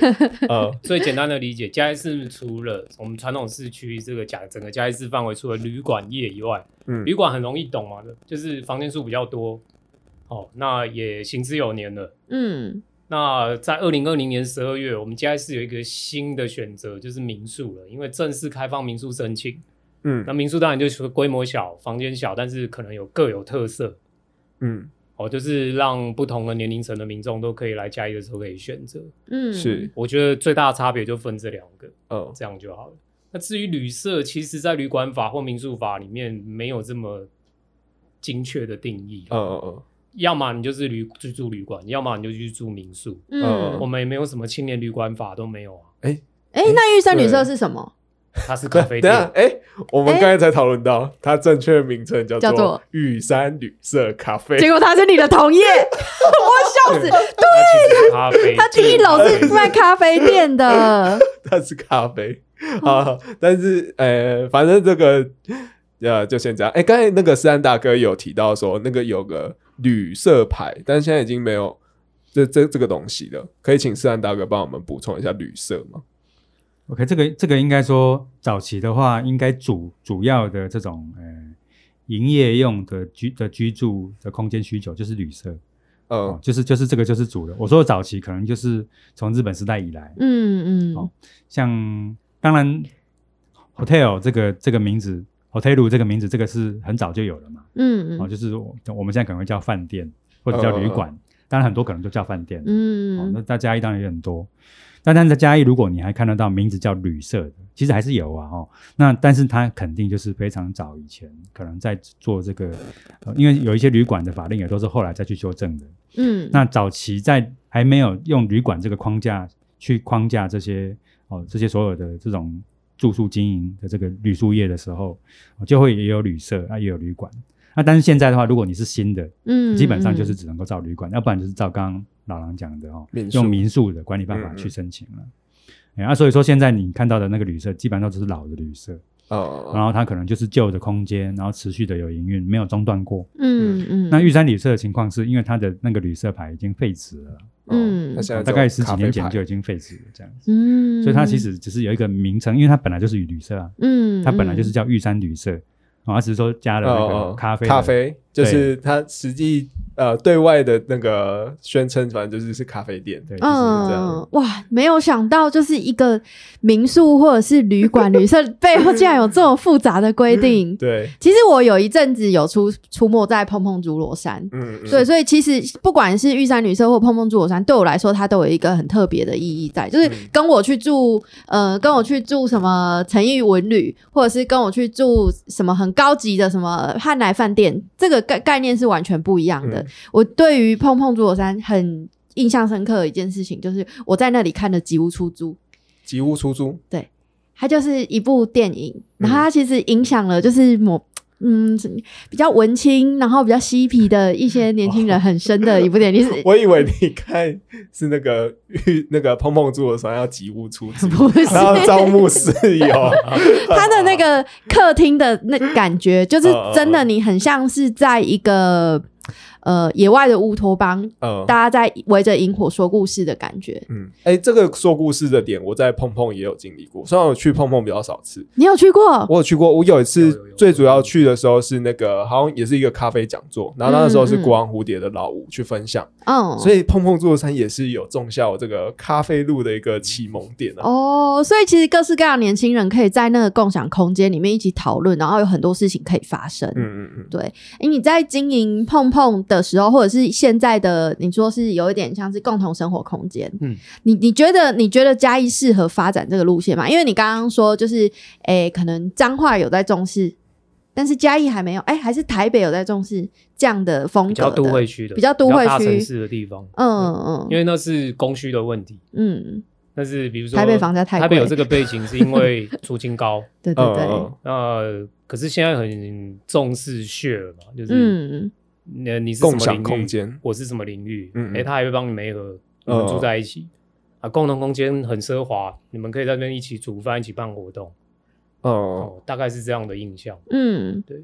呃，最简单的理解，嘉义市除了我们传统市区这个甲整个嘉义市范围，除了旅馆业以外，嗯，旅馆很容易懂嘛，就是房间数比较多，哦，那也行之有年了，嗯。那在二零二零年十二月，我们嘉义市有一个新的选择，就是民宿了。因为正式开放民宿申请，嗯，那民宿当然就是规模小，房间小，但是可能有各有特色，嗯，哦，就是让不同的年龄层的民众都可以来嘉义的时候可以选择，嗯，是，我觉得最大的差别就分这两个，哦，这样就好了。那至于旅社，其实在旅馆法或民宿法里面没有这么精确的定义，嗯嗯嗯。要么你就是旅去住旅馆，要么你就去住民宿。嗯，我们也没有什么青年旅馆法都没有啊。哎哎，那玉山旅社是什么？它是咖啡店。哎，我们刚才才讨论到它正确名称叫做玉山旅社咖啡。结果它是你的同业，我笑死。对，咖啡，它第一楼是卖咖啡店的。它是咖啡啊，但是呃，反正这个呃，就先这样。哎，刚才那个思安大哥有提到说，那个有个。旅社牌，但现在已经没有这这这个东西了。可以请四安大哥帮我们补充一下旅社吗？OK，这个这个应该说早期的话，应该主主要的这种呃营业用的居的居住的空间需求就是旅社，哦，就是就是这个就是主的。我说早期可能就是从日本时代以来，嗯嗯，哦，像当然 hotel 这个这个名字，hotel 这个名字，这个是很早就有了嘛，嗯嗯，哦，就是我们现在可能会叫饭店或者叫旅馆，当然很多可能都叫饭店，嗯，那在嘉义当然也很多。但但在嘉义，如果你还看得到名字叫旅社的，其实还是有啊，哦，那但是它肯定就是非常早以前可能在做这个，因为有一些旅馆的法令也都是后来再去修正的，嗯，那早期在还没有用旅馆这个框架去框架这些哦这些所有的这种住宿经营的这个旅宿业的时候，就会也有旅社啊，也有旅馆。那但是现在的话，如果你是新的，嗯，基本上就是只能够照旅馆，要不然就是照刚刚老狼讲的哦，用民宿的管理办法去申请了。哎，那所以说现在你看到的那个旅社，基本上都是老的旅社，哦，然后它可能就是旧的空间，然后持续的有营运，没有中断过。嗯嗯。那玉山旅社的情况是因为它的那个旅社牌已经废止了，嗯，大概十几年前就已经废止了这样子，嗯，所以它其实只是有一个名称，因为它本来就是旅社啊，嗯，它本来就是叫玉山旅社。啊，只是说加了那个咖啡，咖啡就是它实际呃对外的那个宣称，反正就是是咖啡店，对，就是这样。哇，没有想到就是一个民宿或者是旅馆、旅社背后竟然有这么复杂的规定。对，其实我有一阵子有出出没在碰碰竹罗山，嗯，对，所以其实不管是玉山旅社或碰碰竹罗山，对我来说它都有一个很特别的意义在，就是跟我去住呃，跟我去住什么诚意文旅，或者是跟我去住什么很。高级的什么汉来饭店，这个概概念是完全不一样的。我对于碰碰竹火山很印象深刻的一件事情，就是我在那里看的《吉屋出租》。吉屋出租，对，它就是一部电影，然后它其实影响了就是某。嗯，比较文青，然后比较嬉皮的一些年轻人很深的一部电影。我以为你看是那个那个碰碰住的时候要吉屋出 租，然后招募室友。他的那个客厅的那感觉，就是真的，你很像是在一个。呃，野外的乌托邦，嗯，大家在围着萤火说故事的感觉，嗯，哎，这个说故事的点，我在碰碰也有经历过，虽然我去碰碰比较少次，你有去过？我有去过，我有一次最主要去的时候是那个，好像也是一个咖啡讲座，然后那个时候是国王蝴蝶的老五去分享，嗯，所以碰碰座山也是有种下我这个咖啡路的一个启蒙点啊。哦，所以其实各式各样年轻人可以在那个共享空间里面一起讨论，然后有很多事情可以发生，嗯嗯嗯，对，哎，你在经营碰碰的时候，或者是现在的你说是有一点像是共同生活空间，嗯，你你觉得你觉得嘉义适合发展这个路线吗？因为你刚刚说就是诶，可能彰化有在重视，但是嘉义还没有，哎，还是台北有在重视这样的风格，比较都会区的，比较都会区。城市的地方，嗯嗯，因为那是供需的问题，嗯，但是比如说台北房价太贵，台北有这个背景是因为 租金高，对对对，那可是现在很重视 share 嘛，就是嗯。那你是共享空间，我是什么领域？嗯，哎，他还会帮你媒合，你们住在一起啊，共同空间很奢华，你们可以在那边一起煮饭，一起办活动。哦，大概是这样的印象。嗯，对。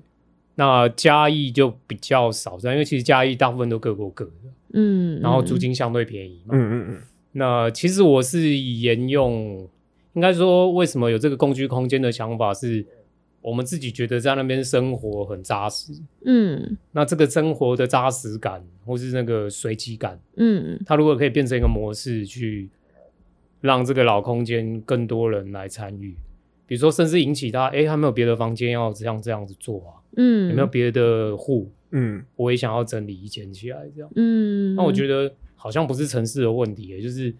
那嘉义就比较少，因为其实嘉义大部分都各过各的。嗯，然后租金相对便宜嘛。嗯嗯嗯。那其实我是沿用，应该说为什么有这个共居空间的想法是。我们自己觉得在那边生活很扎实，嗯，那这个生活的扎实感，或是那个随机感，嗯，它如果可以变成一个模式，去让这个老空间更多人来参与，比如说甚至引起他，哎，他没有别的房间要这样这样子做啊，嗯，有没有别的户，嗯，我也想要整理一间起来这样，嗯，那我觉得好像不是城市的问题，也就是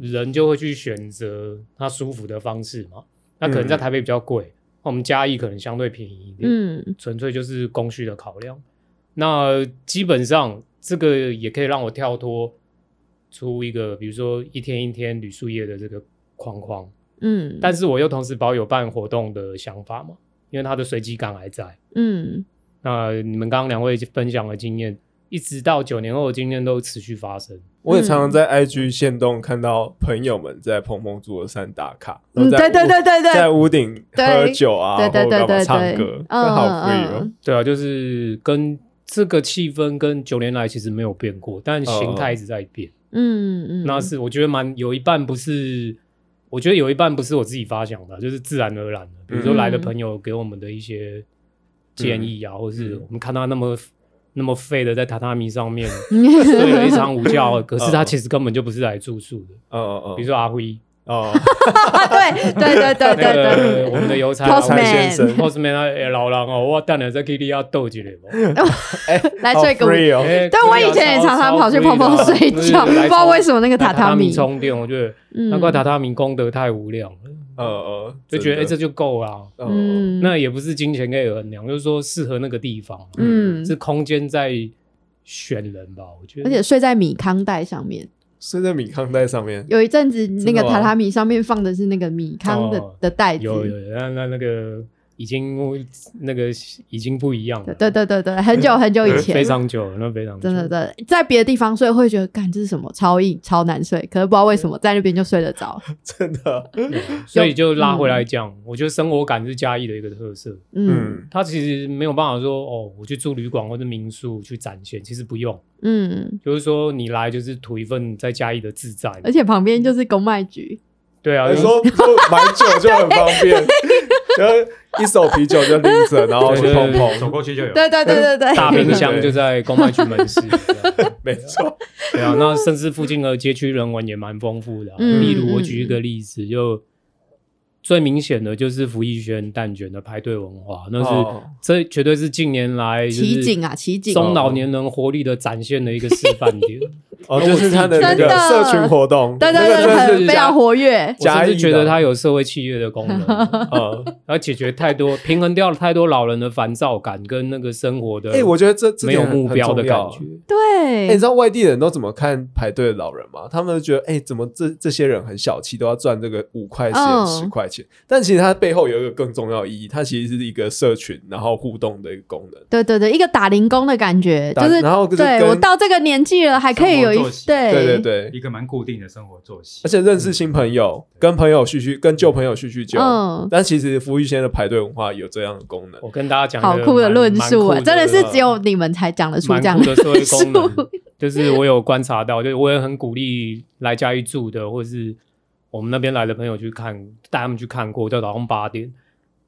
人就会去选择他舒服的方式嘛，那可能在台北比较贵。我们嘉义可能相对便宜一点，嗯，纯粹就是供需的考量。那基本上这个也可以让我跳脱出一个，比如说一天一天旅宿业的这个框框，嗯，但是我又同时保有办活动的想法嘛，因为它的随机感还在，嗯。那你们刚刚两位分享的经验。一直到九年后的今天都持续发生。我也常常在 IG 线动看到朋友们在碰碰座山打卡，嗯，对对对对对，在屋顶喝酒啊，对对对对，唱歌，好 free 哦。对啊，就是跟这个气氛跟九年来其实没有变过，但形态一直在变。嗯嗯，那是我觉得蛮有一半不是我觉得有一半不是我自己发想的，就是自然而然的。比如说来的朋友给我们的一些建议啊，或是我们看他那么那么废的在榻榻米上面 睡了一场午觉，可是他其实根本就不是来住宿的。嗯嗯嗯，比如说阿辉。哦，对对对对对。对，我们的邮差先生，postman 啊，老人哦，我等下在 K T 要斗几嘞来睡个午。觉。对，我以前也常常跑去泡泡睡觉，不知道为什么那个榻榻米。充电，我觉得那块榻榻米功德太无量了。呃呃，就觉得哎，这就够了。嗯，那也不是金钱可以衡量，就是说适合那个地方。嗯，是空间在选人吧？我觉得，而且睡在米糠袋上面。睡在米糠袋上面，有一阵子那个榻榻米上面放的是那个米糠的的袋子，有有那那那个。已经那个已经不一样了，对对对对，很久很久以前，非常久，那非常真的对，在别的地方睡会觉得，干这是什么超硬超难睡，可是不知道为什么在那边就睡得着，真的。所以就拉回来讲，我觉得生活感是嘉义的一个特色。嗯，他其实没有办法说哦，我去住旅馆或者民宿去展现，其实不用。嗯，就是说你来就是图一份在嘉义的自在，而且旁边就是公卖局。对啊，你说就买酒就很方便。就一手啤酒就拎着，然后去碰碰，走过去就有。对对对对对，大冰箱就在公卖局门市，没错。对啊，那甚至附近的街区人文也蛮丰富的。例如，我举一个例子，就。最明显的就是福义轩蛋卷的排队文化，那是这绝对是近年来奇景啊，奇景中老年人活力的展现的一个示范点。哦，就是他的那个社群活动，对对对，非常活跃。我是觉得它有社会契约的功能，呃，而解决太多平衡掉了太多老人的烦躁感跟那个生活的。哎，我觉得这没有目标的感觉。对，哎，你知道外地人都怎么看排队的老人吗？他们觉得，哎，怎么这这些人很小气，都要赚这个五块钱、十块钱。但其实它背后有一个更重要意义，它其实是一个社群，然后互动的一个功能。对对对，一个打零工的感觉，就是然后对我到这个年纪了，还可以有一对对对对一个蛮固定的生活作息，而且认识新朋友，跟朋友叙叙，跟旧朋友叙叙旧。嗯，但其实服务线的排队文化有这样的功能。我跟大家讲，好酷的论述啊，真的是只有你们才讲得出这样的论述。就是我有观察到，就我也很鼓励来家一住的，或者是。我们那边来的朋友去看，带他们去看过，叫早上八点，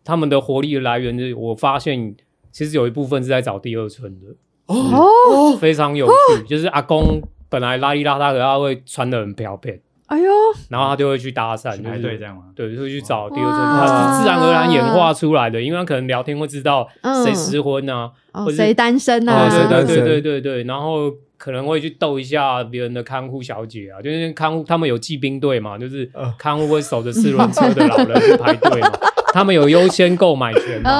他们的活力的来源，就是我发现其实有一部分是在找第二春的哦，非常有趣。就是阿公本来邋里邋遢，的他会穿的很漂漂，哎呦，然后他就会去搭讪，排队这样吗？对，就会去找第二春，他是自然而然演化出来的，因为他可能聊天会知道谁失婚啊，或谁单身啊，对对对对对对，然后。可能会去逗一下别人的看护小姐啊，就是看护他们有骑兵队嘛，就是看护会守着四轮车的老人去排队嘛，他们有优先购买权嘛。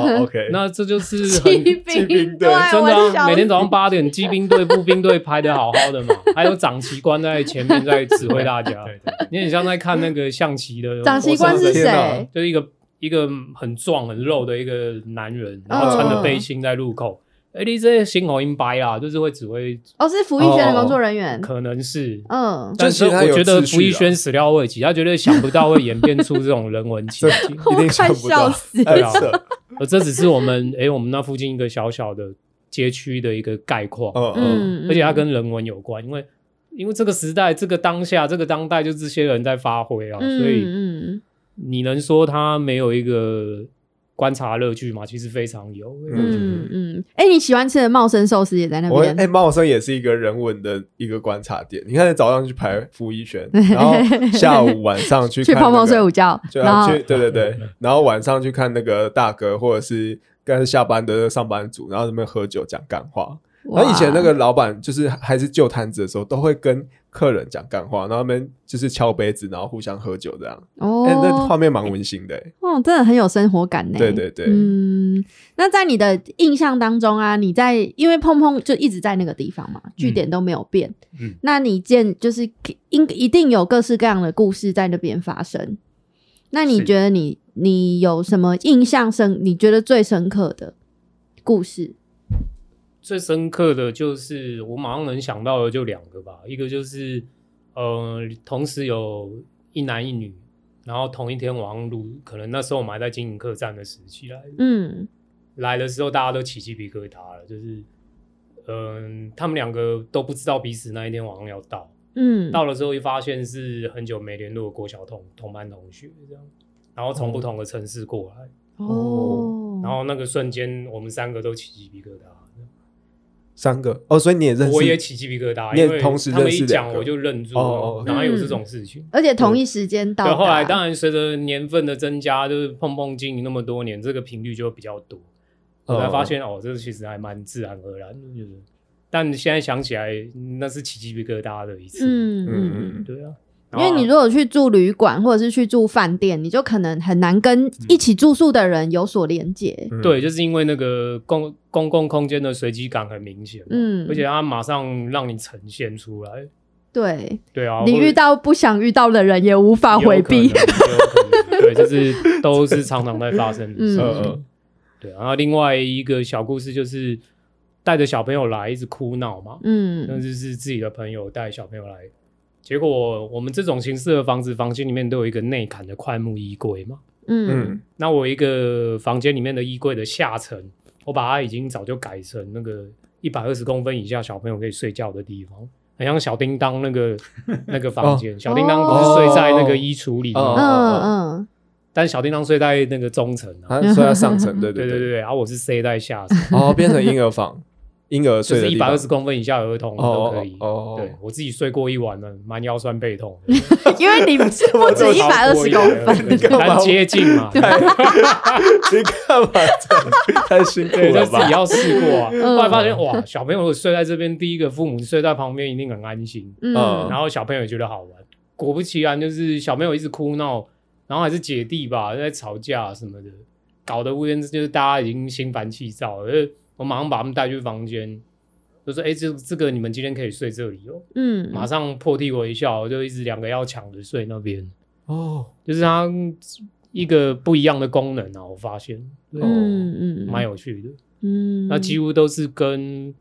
哦，OK，那这就是骑兵 队，真的，每天早上八点，骑兵队、步兵队排的好好的嘛，还有长旗官在前面在指挥大家。你很像在看那个象棋的。长旗官是谁？就是一个一个很壮很肉的一个男人，然后穿着背心在路口。哎，你这新口音白啦，就是会指挥哦，是福一轩的工作人员，可能是嗯，但是我觉得福一轩始料未及，他绝对想不到会演变出这种人文 情景，一定想不到，对啊，而这只是我们哎，我们那附近一个小小的街区的一个概况，嗯嗯，而且它跟人文有关，因为因为这个时代，这个当下，这个当代，就这些人在发挥啊，所以嗯，你能说他没有一个？观察乐趣嘛，其实非常有。嗯嗯，哎，你喜欢吃的茂生寿司也在那边。哎，茂生也是一个人文的一个观察点。你看，早上去排福一轩，然后下午晚上去去泡泡睡午觉，然后去对对对，然后晚上去看那个大哥或者是刚下班的上班族，然后那边喝酒讲干话。然后以前那个老板就是还是旧摊子的时候，都会跟客人讲干话，然后他们就是敲杯子，然后互相喝酒这样。哦，那画面蛮温馨的。哦，真的很有生活感呢。对对对。嗯，那在你的印象当中啊，你在因为碰碰就一直在那个地方嘛，据点都没有变。嗯。那你见就是应一定有各式各样的故事在那边发生。那你觉得你你有什么印象深？你觉得最深刻的故事？最深刻的就是我马上能想到的就两个吧，一个就是，呃，同时有一男一女，然后同一天晚上录，可能那时候我们还在经营客栈的时期来，嗯，来的时候大家都起鸡皮疙瘩了，就是，嗯，他们两个都不知道彼此那一天晚上要到，嗯，到了之后一发现是很久没联络的国小同同班同学这样，然后从不同的城市过来哦，然后那个瞬间我们三个都起鸡皮疙瘩，三个。哦，所以你也认识，我也起鸡皮疙瘩，因为同时他们一讲我就愣住了，然后有这种事情，而且同一时间到，后来当然随着年份的增加，就是碰碰经营那么多年，这个频率就比较多，后来发现哦，这个其实还蛮自然而然的，就是。但现在想起来，那是起鸡皮疙瘩的一次。嗯嗯嗯，对啊，因为你如果去住旅馆或者是去住饭店，你就可能很难跟一起住宿的人有所连接。对，就是因为那个公公共空间的随机感很明显。嗯，而且它马上让你呈现出来。对对啊，你遇到不想遇到的人也无法回避。对，就是都是常常在发生的事情。对，然后另外一个小故事就是。带着小朋友来，一直哭闹嘛，嗯，甚至是自己的朋友带小朋友来，结果我们这种形式的房子，房间里面都有一个内砍的快木衣柜嘛，嗯，那我一个房间里面的衣柜的下层，我把它已经早就改成那个一百二十公分以下小朋友可以睡觉的地方，很像小叮当那个 那个房间，小叮当不是睡在那个衣橱里吗？嗯嗯，但小叮当睡在那个中层，他睡在上层，对对对对对，然后我是睡在下层，哦，变成婴儿房。婴儿睡是一百二十公分以下儿童都可以。哦，对我自己睡过一晚了，蛮腰酸背痛。因为你不止一百二十公分，蛮接近嘛。你干嘛？太辛苦了吧？自己要试过啊。后来发现哇，小朋友睡在这边，第一个父母睡在旁边一定很安心。嗯。然后小朋友也觉得好玩。果不其然，就是小朋友一直哭闹，然后还是姐弟吧在吵架什么的，搞得乌烟就是大家已经心烦气躁了。我马上把他们带去房间，就说：“哎，这这个你们今天可以睡这里哦。”嗯，马上破涕为笑，就一直两个要抢着睡那边。哦，就是它一个不一样的功能啊！我发现，嗯嗯，蛮有趣的。嗯，那几乎都是跟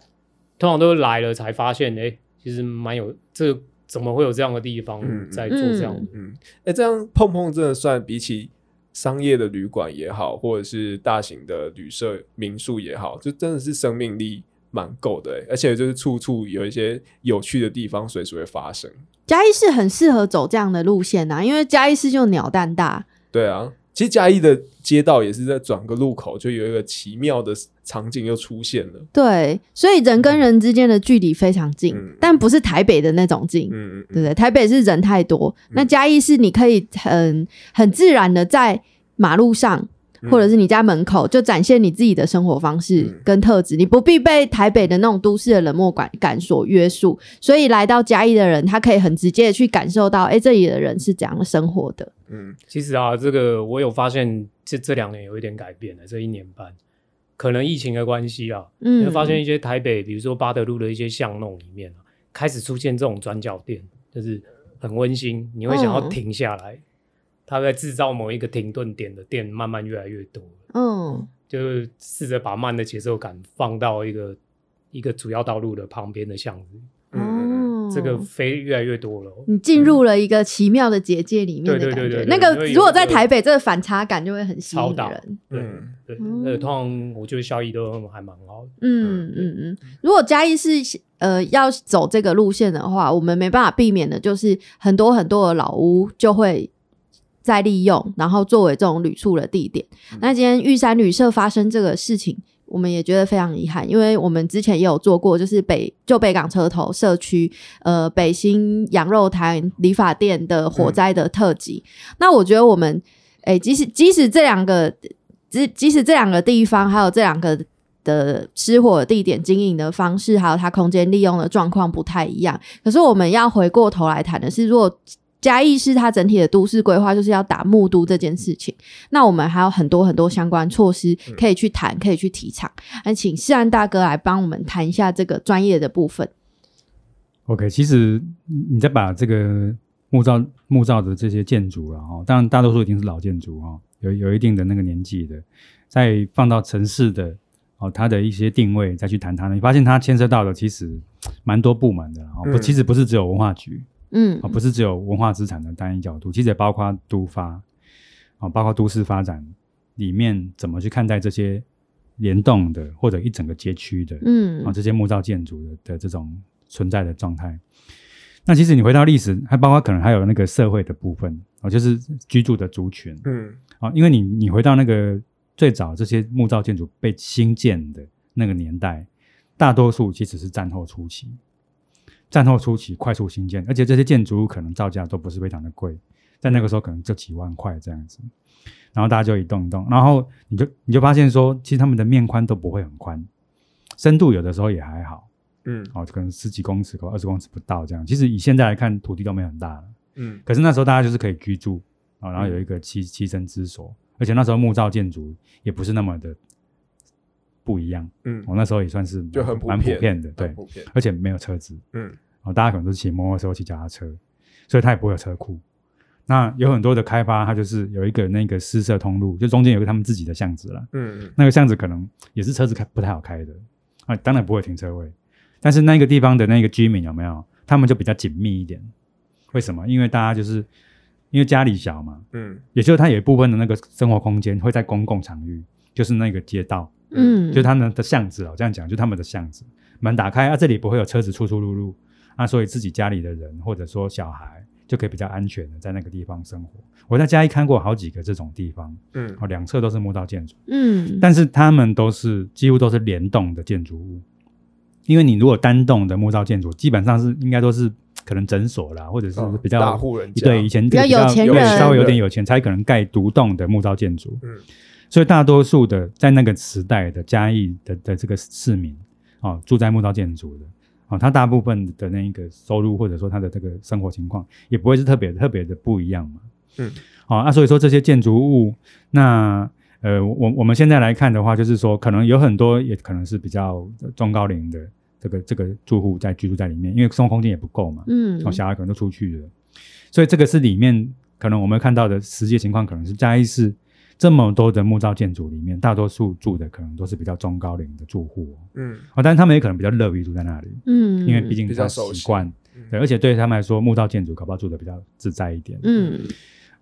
通常都是来了才发现，哎，其实蛮有这怎么会有这样的地方在做这样？嗯，哎，这样碰碰真的算比起。商业的旅馆也好，或者是大型的旅社、民宿也好，就真的是生命力蛮够的，而且就是处处有一些有趣的地方，随时会发生。嘉义市很适合走这样的路线呐，因为嘉义市就鸟蛋大。对啊，其实嘉义的街道也是在转个路口，就有一个奇妙的场景又出现了。对，所以人跟人之间的距离非常近，但不是台北的那种近。嗯嗯，对不对？台北是人太多，那嘉义是你可以很很自然的在。马路上，或者是你家门口，就展现你自己的生活方式跟特质。你不必被台北的那种都市的冷漠感感所约束。所以来到嘉义的人，他可以很直接的去感受到，哎，这里的人是怎样的生活的。嗯，其实啊，这个我有发现，这这两年有一点改变了。这一年半，可能疫情的关系啊，嗯，会发现一些台北，比如说八德路的一些巷弄里面啊，开始出现这种转角店，就是很温馨，你会想要停下来。他在制造某一个停顿点的店，慢慢越来越多。嗯，就是试着把慢的节奏感放到一个一个主要道路的旁边的巷子。哦，这个飞越来越多了。你进入了一个奇妙的结界里面的感觉。那个如果在台北，这个反差感就会很吸引人。对对，那通常我觉得效益都还蛮好的。嗯嗯嗯。如果嘉义是呃要走这个路线的话，我们没办法避免的，就是很多很多的老屋就会。再利用，然后作为这种旅宿的地点。那今天玉山旅社发生这个事情，我们也觉得非常遗憾，因为我们之前也有做过，就是北就北港车头社区，呃，北新羊肉摊理发店的火灾的特辑。那我觉得我们，哎，即使即使这两个，即即使这两个地方，还有这两个的失火地点经营的方式，还有它空间利用的状况不太一样。可是我们要回过头来谈的是，如果嘉义市它整体的都市规划，就是要打木都这件事情。那我们还有很多很多相关措施可以去谈，可以去提倡。那请世安大哥来帮我们谈一下这个专业的部分。OK，其实你再把这个木造木造的这些建筑啊，哦，当然大多数已经是老建筑哦，有有一定的那个年纪的，再放到城市的哦，它的一些定位再去谈它呢，你发现它牵涉到的其实蛮多部门的哦，不，其实不是只有文化局。嗯，啊，不是只有文化资产的单一角度，其实也包括都发，啊，包括都市发展里面怎么去看待这些联动的或者一整个街区的，嗯，啊，这些木造建筑的的这种存在的状态。那其实你回到历史，还包括可能还有那个社会的部分啊，就是居住的族群，嗯，啊，因为你你回到那个最早这些木造建筑被兴建的那个年代，大多数其实是战后初期，战后初期快速兴建，而且这些建筑物可能造价都不是非常的贵，在那个时候可能就几万块这样子，然后大家就一栋一栋，然后你就你就发现说，其实他们的面宽都不会很宽，深度有的时候也还好。嗯，哦，可能十几公尺或二十公尺不到这样。其实以现在来看，土地都没很大了。嗯，可是那时候大家就是可以居住啊，然后有一个栖栖身之所，而且那时候木造建筑也不是那么的不一样。嗯，我那时候也算是就很蛮普遍的，对，而且没有车子。嗯，哦，大家可能都是骑摩托车、骑脚踏车，所以它也不会有车库。那有很多的开发，它就是有一个那个私设通路，就中间有个他们自己的巷子了。嗯，那个巷子可能也是车子开不太好开的啊，当然不会停车位。但是那个地方的那个居民有没有？他们就比较紧密一点。为什么？因为大家就是因为家里小嘛，嗯，也就是他有一部分的那个生活空间会在公共场域，就是那个街道，嗯，就他们的巷子哦，这样讲就他们的巷子，门打开啊，这里不会有车子出出入入啊，所以自己家里的人或者说小孩就可以比较安全的在那个地方生活。我在嘉义看过好几个这种地方，嗯，哦，两侧都是木造建筑，嗯，但是他们都是几乎都是联动的建筑物。因为你如果单栋的木造建筑，基本上是应该都是可能诊所啦，或者是比较大户人家，对以前比较有钱人，稍微有点有钱才可能盖独栋的木造建筑。嗯，所以大多数的在那个时代的嘉义的的这个市民啊，住在木造建筑的啊，他大部分的那一个收入或者说他的这个生活情况也不会是特别特别的不一样嘛。嗯，好，那所以说这些建筑物那。呃，我我们现在来看的话，就是说，可能有很多也可能是比较中高龄的这个这个住户在居住在里面，因为生活空间也不够嘛，嗯，哦，小孩可能都出去了，所以这个是里面可能我们看到的实际情况，可能是嘉义市这么多的木造建筑里面，大多数住的可能都是比较中高龄的住户，嗯，哦，但是他们也可能比较乐于住在那里，嗯，因为毕竟比较习惯，对，而且对他们来说，木造建筑可不好住的比较自在一点，嗯。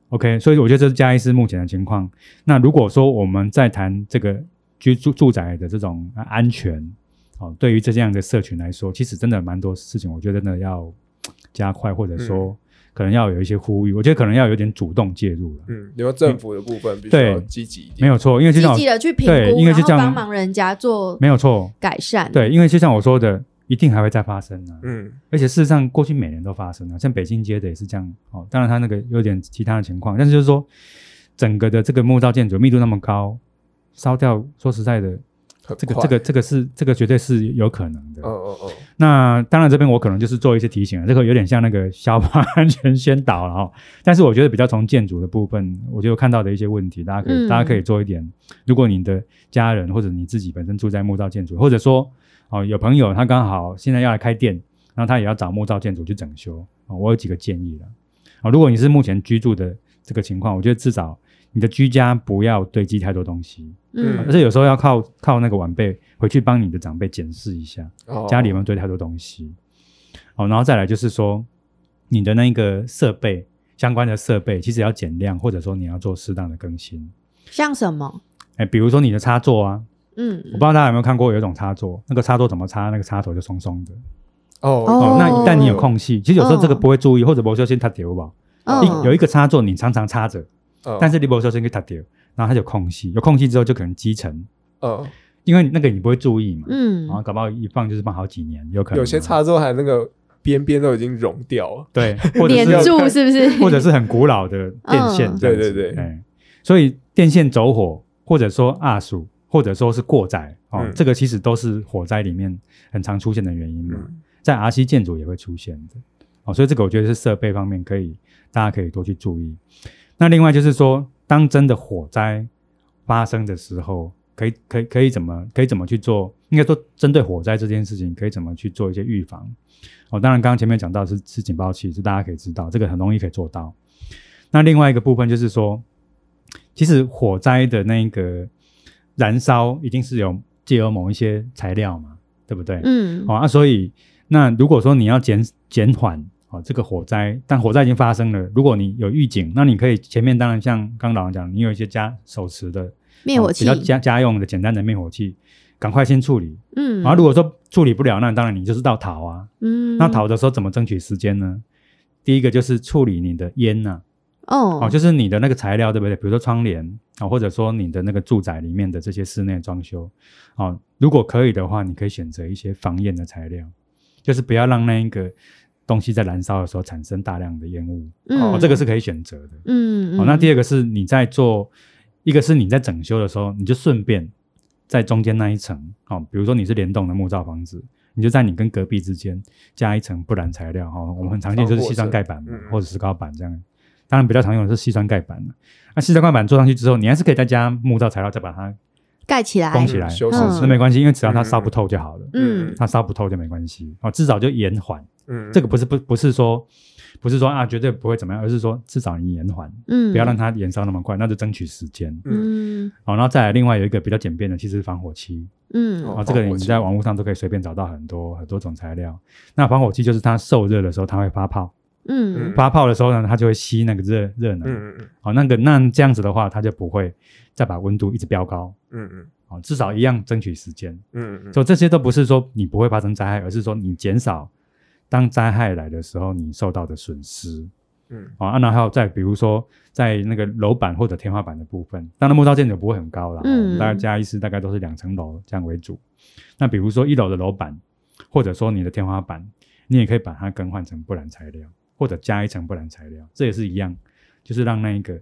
OK，所以我觉得这是嘉义市目前的情况。那如果说我们在谈这个居住住宅的这种安全，哦，对于这样的社群来说，其实真的蛮多事情，我觉得真的要加快，或者说可能要有一些呼吁。我觉得可能要有点主动介入了。嗯，因为政府的部分比较积极一点，没有错，因为积极的去评估，然后帮忙人家做没有错改善。对，因为就像我说的。一定还会再发生呢，嗯，而且事实上过去每年都发生了，像北京街的也是这样哦。当然它那个有点其他的情况，但是就是说整个的这个木造建筑密度那么高，烧掉，说实在的，这个这个这个是这个绝对是有可能的。哦哦哦。那当然这边我可能就是做一些提醒了，这个有点像那个消防安全宣导了哈。但是我觉得比较从建筑的部分，我就看到的一些问题，大家可以大家可以做一点。如果你的家人或者你自己本身住在木造建筑，或者说。哦，有朋友他刚好现在要来开店，然后他也要找木造建筑去整修啊。我有几个建议了啊。如果你是目前居住的这个情况，我觉得至少你的居家不要堆积太多东西，嗯，而且有时候要靠靠那个晚辈回去帮你的长辈检视一下家里有没有堆太多东西。哦，然后再来就是说你的那个设备相关的设备其实要减量，或者说你要做适当的更新。像什么？哎，比如说你的插座啊。嗯，我不知道大家有没有看过有一种插座，那个插座怎么插，那个插头就松松的。哦哦，那一旦你有空隙，其实有时候这个不会注意，或者不小心它丢吧。一有一个插座你常常插着，但是你不小心给它丢，然后它有空隙，有空隙之后就可能积尘。哦，因为那个你不会注意嘛。嗯，然后搞不好一放就是放好几年，有可能。有些插座还那个边边都已经融掉了。对，粘住 是不是？或者是很古老的电线。对对对，哎，所以电线走火，或者说二鼠。或者说是过载哦，这个其实都是火灾里面很常出现的原因嘛，在 R C 建筑也会出现的哦，所以这个我觉得是设备方面可以，大家可以多去注意。那另外就是说，当真的火灾发生的时候，可以可以可以怎么可以怎么去做？应该说针对火灾这件事情，可以怎么去做一些预防？哦，当然刚刚前面讲到是是警报器，是大家可以知道，这个很容易可以做到。那另外一个部分就是说，其实火灾的那个。燃烧一定是有借由某一些材料嘛，对不对？嗯，哦啊，所以那如果说你要减减缓哦这个火灾，但火灾已经发生了，如果你有预警，那你可以前面当然像刚老王讲，你有一些家手持的灭火器，比较家家用的简单的灭火器，赶快先处理。嗯，然后如果说处理不了，那当然你就是到逃啊。嗯，那逃的时候怎么争取时间呢？第一个就是处理你的烟呐。哦，哦，就是你的那个材料，对不对？比如说窗帘啊，或者说你的那个住宅里面的这些室内装修，哦，如果可以的话，你可以选择一些防烟的材料，就是不要让那一个东西在燃烧的时候产生大量的烟雾。哦，这个是可以选择的。嗯，哦，那第二个是你在做，一个是你在整修的时候，你就顺便在中间那一层，哦，比如说你是联动的木造房子，你就在你跟隔壁之间加一层不燃材料。哈，我们很常见就是细砖盖板或者石膏板这样。当然，比较常用的是细砖盖板那细砖盖板做上去之后，你还是可以再加木造材料，再把它盖起来、封起来，那没关系，因为只要它烧不透就好了。嗯，它烧不透就没关系哦，至少就延缓。嗯，这个不是不不是说不是说啊绝对不会怎么样，而是说至少你延缓，嗯，不要让它延烧那么快，那就争取时间。嗯，好，然后再来另外有一个比较简便的，其实是防火漆。嗯，啊，这个你在网络上都可以随便找到很多很多种材料。那防火漆就是它受热的时候它会发泡。嗯，发泡的时候呢，它就会吸那个热热能。嗯嗯好，那个那这样子的话，它就不会再把温度一直飙高。嗯嗯。好，至少一样争取时间。嗯嗯。所以这些都不是说你不会发生灾害，而是说你减少当灾害来的时候你受到的损失。嗯。好，那还有再比如说在那个楼板或者天花板的部分，当然木造建筑不会很高了。嗯。大概加一次大概都是两层楼这样为主。那比如说一楼的楼板，或者说你的天花板，你也可以把它更换成不燃材料。或者加一层不燃材料，这也是一样，就是让那一个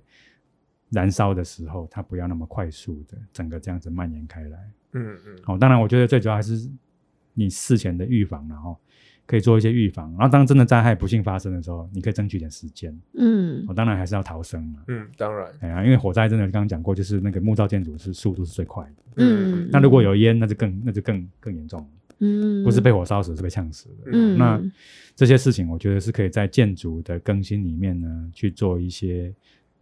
燃烧的时候，它不要那么快速的整个这样子蔓延开来。嗯嗯。好，当然，我觉得最主要还是你事前的预防，然后可以做一些预防。然后，当真的灾害不幸发生的时候，你可以争取点时间。嗯。我当然还是要逃生嘛。嗯，当然。哎呀，因为火灾真的刚刚讲过，就是那个木造建筑是速度是最快的。嗯。那如果有烟，那就更那就更更严重。嗯，不是被火烧死，是被呛死的。嗯，那这些事情，我觉得是可以在建筑的更新里面呢去做一些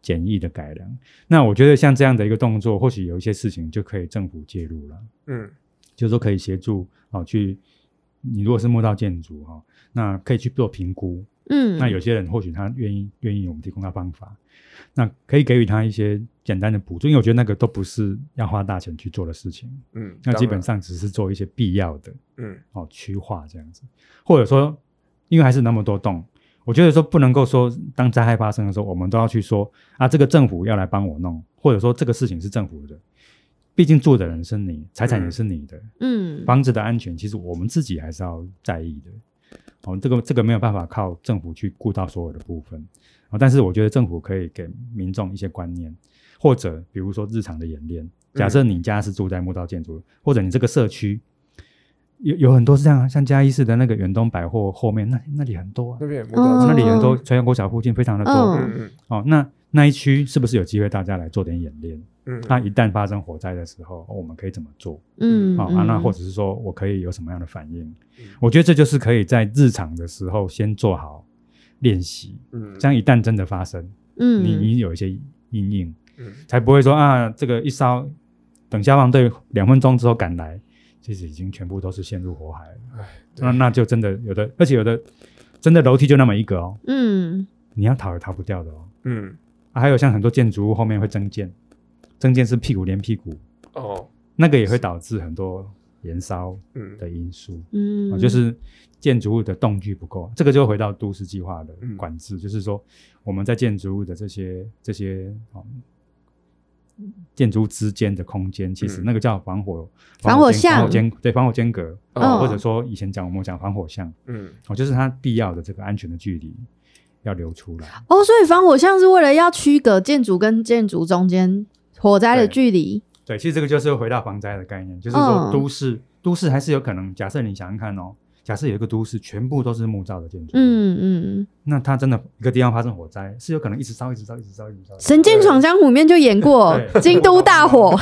简易的改良。那我觉得像这样的一个动作，或许有一些事情就可以政府介入了。嗯，就是说可以协助啊，去你如果是摸到建筑哈，那可以去做评估。嗯，那有些人或许他愿意愿意我们提供他方法。那可以给予他一些简单的补助，因为我觉得那个都不是要花大钱去做的事情。嗯，那基本上只是做一些必要的，嗯，哦，区划这样子，或者说，因为还是那么多栋，我觉得说不能够说，当灾害发生的时候，我们都要去说啊，这个政府要来帮我弄，或者说这个事情是政府的，毕竟住的人是你，财产也是你的，嗯，房子的安全其实我们自己还是要在意的。哦，这个这个没有办法靠政府去顾到所有的部分。啊！但是我觉得政府可以给民众一些观念，或者比如说日常的演练。假设你家是住在木造建筑，或者你这个社区有有很多是这样，像嘉义市的那个远东百货后面，那那里很多，啊那边那里很多，朝阳国小附近非常的多。哦，那那一区是不是有机会大家来做点演练？嗯，那一旦发生火灾的时候，我们可以怎么做？嗯，好啊，那或者是说我可以有什么样的反应？我觉得这就是可以在日常的时候先做好。练习，嗯，这样一旦真的发生，嗯，你你有一些阴影，嗯，才不会说啊，这个一烧，等消防队两分钟之后赶来，其实已经全部都是陷入火海了，哎，那那就真的有的，而且有的真的楼梯就那么一个哦，嗯，你要逃也逃不掉的哦，嗯，还有像很多建筑物后面会增建，增建是屁股连屁股，哦，那个也会导致很多燃烧的因素，嗯，就是。建筑物的动距不够，这个就回到都市计划的管制，就是说我们在建筑物的这些这些哦，建筑之间的空间，其实那个叫防火防火巷，间对防火间隔，或者说以前讲我们讲防火巷，嗯，哦，就是它必要的这个安全的距离要留出来。哦，所以防火巷是为了要区隔建筑跟建筑中间火灾的距离。对，其实这个就是回到防灾的概念，就是说都市都市还是有可能，假设你想想看哦。假设有一个都市全部都是木造的建筑，嗯嗯，那它真的一个地方发生火灾，是有可能一直烧、一直烧、一直烧、一直烧。《神剑闯江湖》里面就演过京都大火，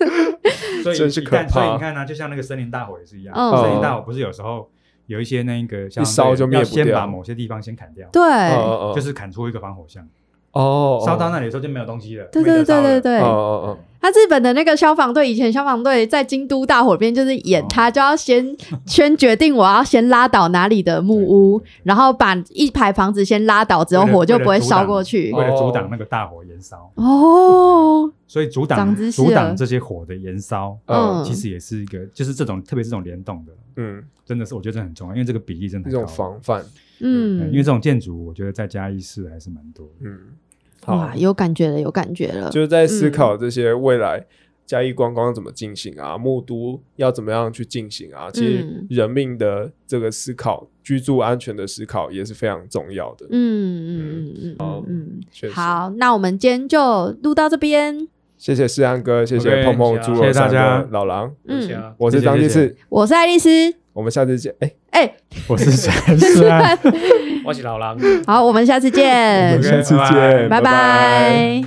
所以真是可怕。所以你看呢，就像那个森林大火也是一样，森林大火不是有时候有一些那个一烧就要先把某些地方先砍掉，对，就是砍出一个防火巷。哦，烧到那里的时候就没有东西了。对对对对对。哦哦哦。他日本的那个消防队，以前消防队在京都大火边就是演，他就要先先决定我要先拉倒哪里的木屋，然后把一排房子先拉倒，之后火就不会烧过去。为了阻挡那个大火延烧。哦。所以阻挡阻挡这些火的延烧，嗯，其实也是一个，就是这种特别这种联动的，嗯，真的是我觉得这很重要，因为这个比例真的这种防范，嗯，因为这种建筑，我觉得在嘉义市还是蛮多，嗯，哇，有感觉了，有感觉了，就是在思考这些未来。嘉义观光怎么进行啊？木都要怎么样去进行啊？其实人命的这个思考、居住安全的思考也是非常重要的。嗯嗯嗯嗯嗯，好，那我们今天就录到这边。谢谢世安哥，谢谢碰碰猪肉三哥、老狼。嗯，我是张律师，我是爱丽丝，我们下次见。哎哎，我是世安，我是老狼。好，我们下次见，下次见，拜拜。